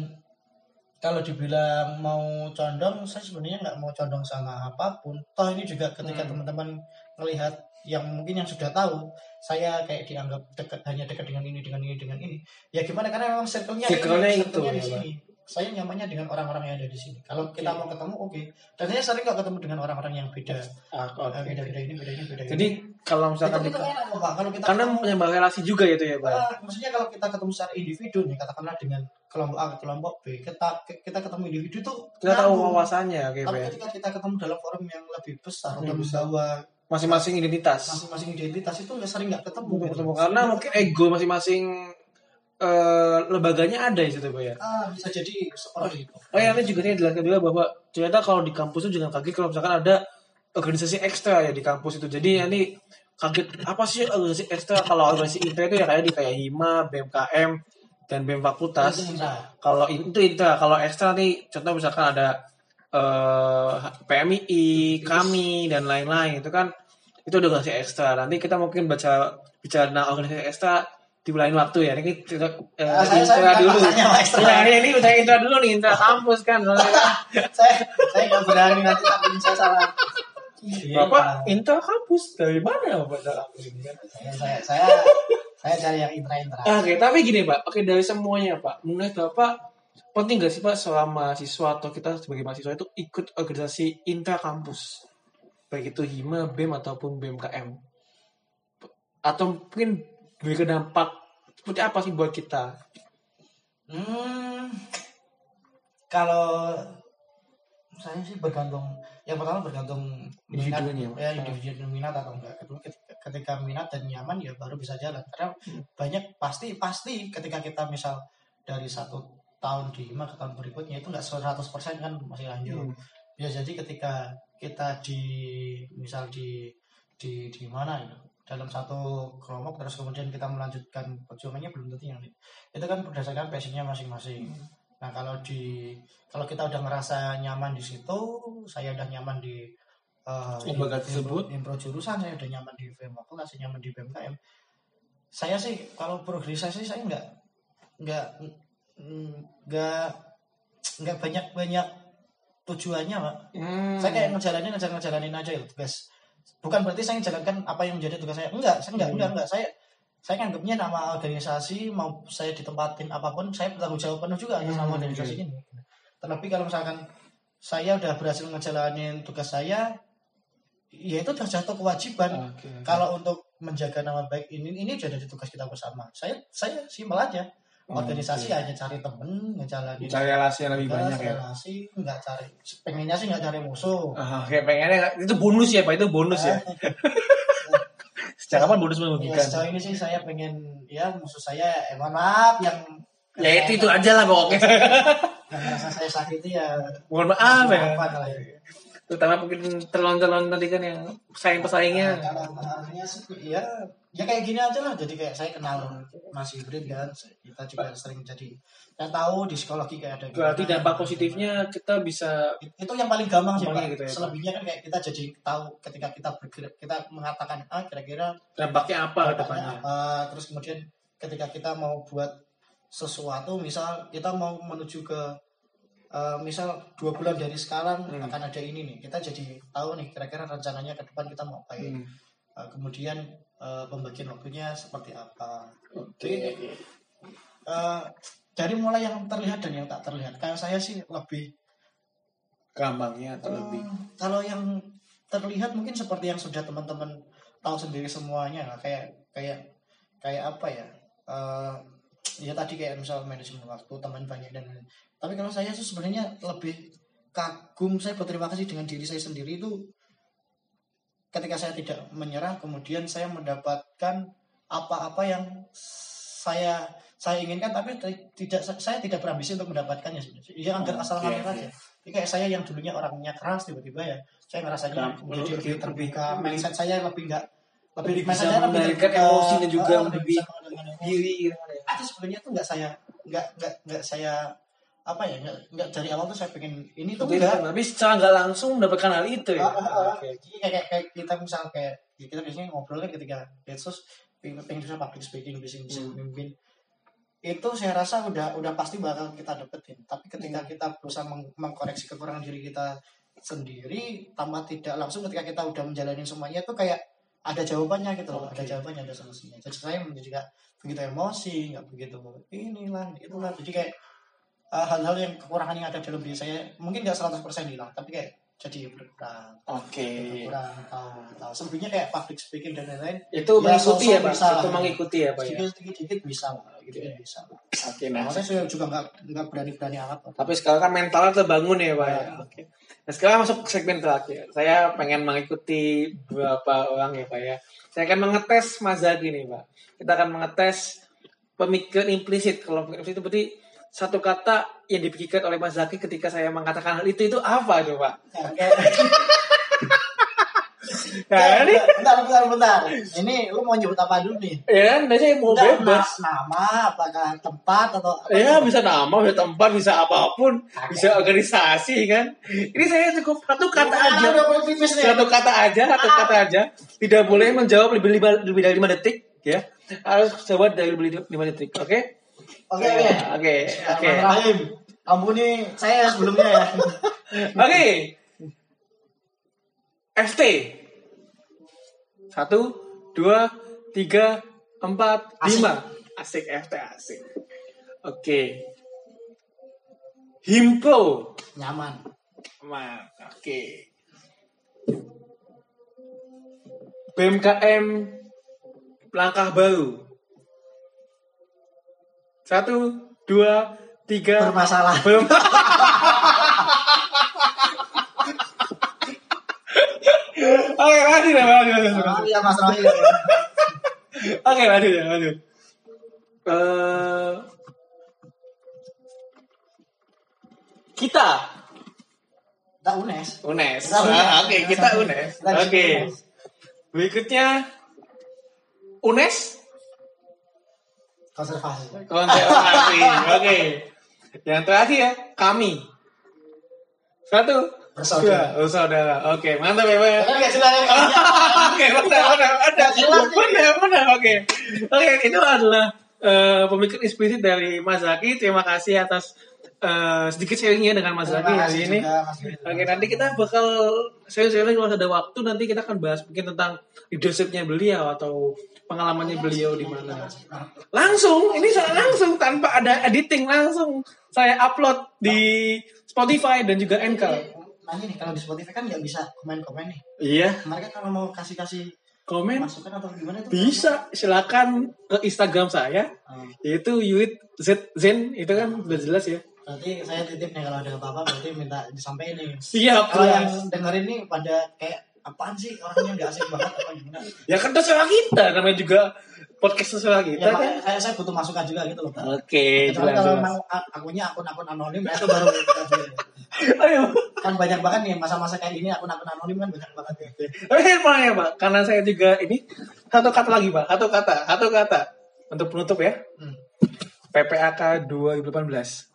kalau dibilang mau condong saya sebenarnya nggak mau condong sama apa pun. Toh ini juga ketika Hmm. teman-teman melihat yang mungkin yang sudah tahu saya kayak dianggap dekat hanya dekat dengan ini dengan ini dengan ini. Ya gimana? Karena memang circle-nya Circle-nya ini, itu, di ya, sini. Saya nyamannya dengan orang-orang yang ada di sini. Kalau kita mau ketemu oke. Dan saya sering kok ketemu dengan orang-orang yang beda. Ah, oke. Eh, beda-beda ini beda ini beda ini. Jadi kalau itu, misalkan itu kita, enak Pak. Kalau kita karena menyembah relasi juga gitu ya Pak. Ah, maksudnya kalau kita ketemu secara individu nih katakanlah dengan kelompok A ke kelompok B kita kita ketemu individu tuh Kita tahu wawasannya oke Pak tapi ya. ketika kita ketemu dalam forum yang lebih besar Lebih dan besar. Masing-masing identitas. masing-masing identitas itu nggak sering nggak ketemu Bukan ketemu karena mungkin ego masing-masing eh, lembaganya ada di situ Pak ya. ah bisa jadi seperti itu Oh ya, ini juga nih dijelaskan juga bahwa ternyata kalau di kampus itu jangan kaget kalau misalkan ada organisasi ekstra ya di kampus itu. Jadi ya ini kaget apa sih organisasi ekstra kalau organisasi intra itu ya kayak di kayak Hima, BMKM dan BEM Fakultas. Itu. Kalau itu intra, kalau ekstra nih contoh misalkan ada eh PMI, kami dan lain-lain itu kan itu ada organisasi ekstra. Nanti kita mungkin baca bicara tentang organisasi ekstra di lain waktu ya. Ini kita eh, Ah, saya- intra saya dulu. Ya, ini, ini udah intra dulu nih, intra kampus kan. Saya saya nggak berani nanti takut saya salah Bapak intra kampus dari mana Bapak intra kampus ini kan? saya saya saya saya cari yang intra intra Oke, tapi gini Pak. Oke, dari semuanya Pak. Menurut Bapak penting gak sih Pak selama mahasiswa atau kita sebagai mahasiswa itu ikut organisasi intra kampus? Baik itu HIMA, BEM ataupun BMKM. Atau mungkin memberikan dampak seperti apa sih buat kita? Hmm, kalau saya sih bergantung yang pertama bergantung minat ya individu minat atau enggak Kedua, ketika, minat dan nyaman ya baru bisa jalan. Karena Hmm. banyak pasti pasti ketika kita misal dari satu tahun di lima ke tahun berikutnya itu enggak 100% kan masih lanjut. Hmm. ya jadi ketika kita di misal di di di mana itu dalam satu kelompok terus kemudian kita melanjutkan perjuangannya belum tentu yang itu kan berdasarkan passionnya masing-masing. Nah kalau di kalau kita udah ngerasa nyaman di situ saya udah nyaman di uh, Lembaga tersebut. impro jurusan saya udah nyaman di fakultas saya nyaman di BMKM saya sih kalau progresasi saya nggak nggak nggak nggak banyak banyak tujuannya pak. Hmm. saya kayak ngejalanin ngejalan ngejalanin aja ya tugas bukan berarti saya menjalankan apa yang menjadi tugas saya. Enggak saya enggak Hmm. enggak enggak. Saya saya nganggapnya nama organisasi mau saya ditempatin apa pun saya bertanggung jawab penuh juga atas Hmm, nama organisasi ini. Terlebih kalau misalkan saya udah berhasil ngejalanin tugas saya ya itu udah jatuh kewajiban Oke. kalau untuk menjaga nama baik ini ini udah jadi tugas kita bersama saya saya simpel aja organisasi Oke. hanya cari temen ngejalanin cari relasi yang lebih banyak ya. relasi nggak cari pengennya sih nggak cari musuh Ah, kayak pengennya itu bonus ya pak itu bonus ya. Secara apa bonus Ya, merugikan? sejauh ini sih saya pengen ya musuh saya eh mohon maaf yang Ya itu itu aja lah pokoknya. yang merasa saya sakiti ya Mohon maaf ya. apa ya. Terutama mungkin telon-telon tadi kan yang pesaing-pesaingnya. Nah, kalau artinya sih ya ya kayak gini aja lah jadi kayak saya kenal Mas Hibrid kan kita juga sering jadi saya tahu di psikologi kayak ada Berarti gimana. dampak positifnya kita bisa itu yang paling gampang sih Pak. gitu ya, selebihnya kan kayak kita jadi tahu ketika kita bergerak kita mengatakan ah kira-kira dampaknya apa ke dampaknya depannya. apa terus kemudian ketika kita mau buat sesuatu misal kita mau menuju ke eh, misal dua bulan dari sekarang Hmm. akan ada ini nih kita jadi tahu nih kira-kira rencananya ke depan kita mau apa Hmm. Eh, kemudian eh, pembagian waktunya seperti apa Oke. Eh, dari mulai yang terlihat dan yang tak terlihat kayak saya sih lebih Gampangnya atau eh, lebih. kalau yang terlihat mungkin seperti yang sudah teman-teman tahu sendiri semuanya lah. kayak kayak kayak apa ya Eh, ya tadi kayak misal manajemen waktu teman banyak dan. Tapi kalau saya tuh sebenarnya lebih kagum saya berterima kasih dengan diri saya sendiri itu ketika saya tidak menyerah kemudian saya mendapatkan apa-apa yang saya saya inginkan tapi ti- tidak saya tidak berambisi untuk mendapatkannya sebenarnya ya agar asal Oke, ngalir oke. aja Jadi kayak saya yang dulunya orangnya keras tiba-tiba ya saya ngerasanya Nah, menjadi lebih- lebih terbuka lebih- mindset saya lebih enggak Lebih mindset bisa saya lebih mengendalikan terbuka, emosinya juga, ah, lebih emosi. Diri gitu ya. itu sebenarnya tuh nggak saya nggak nggak nggak saya apa ya nggak nggak dari awal tuh saya pengen ini tuh Tapi, enggak tapi secara nggak langsung mendapatkan hal itu ya. Ah, ah, ah. Oke. Jadi kayak, kayak, kita misal kayak ya kita biasanya ngobrol kan ketika medsos pengen pengen bisa public speaking bisa bisa Hmm. memimpin itu saya rasa udah udah pasti bakal kita dapetin tapi ketika Hmm. kita berusaha meng- mengkoreksi kekurangan diri kita sendiri tanpa tidak langsung ketika kita udah menjalani semuanya itu kayak ada jawabannya gitu loh ada Oke. jawabannya ada solusinya jadi saya menjadi nggak begitu emosi nggak begitu inilah itulah jadi kayak uh, hal-hal yang kekurangan yang ada dalam diri saya mungkin nggak 100% hilang tapi kayak jadi berkurang Oke. kurang tahu tahu sebelumnya kayak public speaking dan lain-lain Itu Ya, mengikuti ya, Pak. bisa. Itu mengikuti ya, Pak ya. sedikit sedikit sedikit bisa lah gitu kan bisa Oke, nah, nah. saya juga nggak nggak berani berani amat Pak. Tapi sekarang kan mentalnya terbangun ya Pak ya. Oke. Nah sekarang masuk ke segmen terakhir. Saya pengen mengikuti beberapa orang ya Pak ya. Saya akan mengetes Mas Zaki nih Pak. Kita akan mengetes pemikiran implisit. Kalau pemikiran implisit itu berarti satu kata yang dipikirkan oleh Mas Zaki ketika saya mengatakan hal itu itu apa Pak? Nah, ini bentar bentar bentar ini lu mau nyebut apa dulu nih ya kan saya mau Bentar, bebas. na- nama apakah tempat atau apa Ya bisa nama, bisa tempat, bisa apa pun, bisa organisasi kan. Ini saya cukup satu kata Nah, aja. satu kata aja, satu kata aja. Tidak boleh menjawab lebih, lebih dari lima detik, ya. Harus jawab dari lebih lima detik, oke? Oke oke Oke, oke. Rahim ampuni saya sebelumnya ya Oke. FT. Satu, dua, tiga, empat, Asik. lima. Asik FT asik. Oke. Himpo. nyaman Aman. Oke. BMKM langkah baru. Satu, dua, tiga. bermasalah Belum. Oke, lanjut ya, lanjut, lanjut, iya Mas Rohim Oke, lanjut ya, lanjut. Eh, kita kita UNES UNES. Kita UNES. Ah, Oke, kita UNES. Oke. UNES. Berikutnya UNES konservasi konservasi. Oke. Yang terakhir ya, kami. Satu, bersaudara. Dua, oh. Oke, mantap ya, Pak. ya. Kan jelas ya? Oke, benar, benar. Jelas nih. Benar, benar, oke. Oke, itu adalah eh, pemikiran eksplisit dari Mas Zaki. Terima kasih atas eh, sedikit sharingnya dengan Mas Zaki hari ini. Oke, nanti kita bakal sharing-sharing kalau ada waktu nanti kita akan bahas mungkin tentang leadershipnya beliau atau pengalamannya beliau di mana. Langsung, ini saya langsung tanpa ada editing langsung saya upload di Spotify dan juga Anchor. Nanya nih, kalau di Spotify kan nggak bisa komen-komen nih. Iya, Mereka kalau mau kasih-kasih komen masukan atau gimana itu? bisa silakan ke Instagram saya Oh, yaitu Yuit Z Zen itu kan udah jelas ya. Berarti saya titip nih kalau ada apa-apa berarti minta disampaikan nih. Siap. Kalau yang dengerin nih pada kayak apaan sih orangnya nggak asik banget apa gimana? Ya kan terserah kita namanya juga podcast terserah kita Ya, kan. makanya saya, butuh masukan juga gitu loh. Oke, Kecuali jelas. kalau jelas. memang akunnya akun-akun anonim ya itu baru. Ayo. kan banyak banget nih masa-masa kayak gini akun-akun anonim kan banyak banget ya. Oke, Pak ya, Pak. Karena saya juga ini satu kata lagi, Pak. Satu kata, satu kata untuk penutup ya. Hmm. PPAK 2018.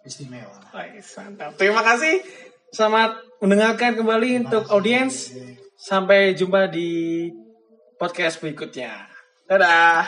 Istimewa. Baik, mantap. Terima kasih. Selamat mendengarkan kembali untuk audiens. Sampai jumpa di podcast berikutnya. Dadah.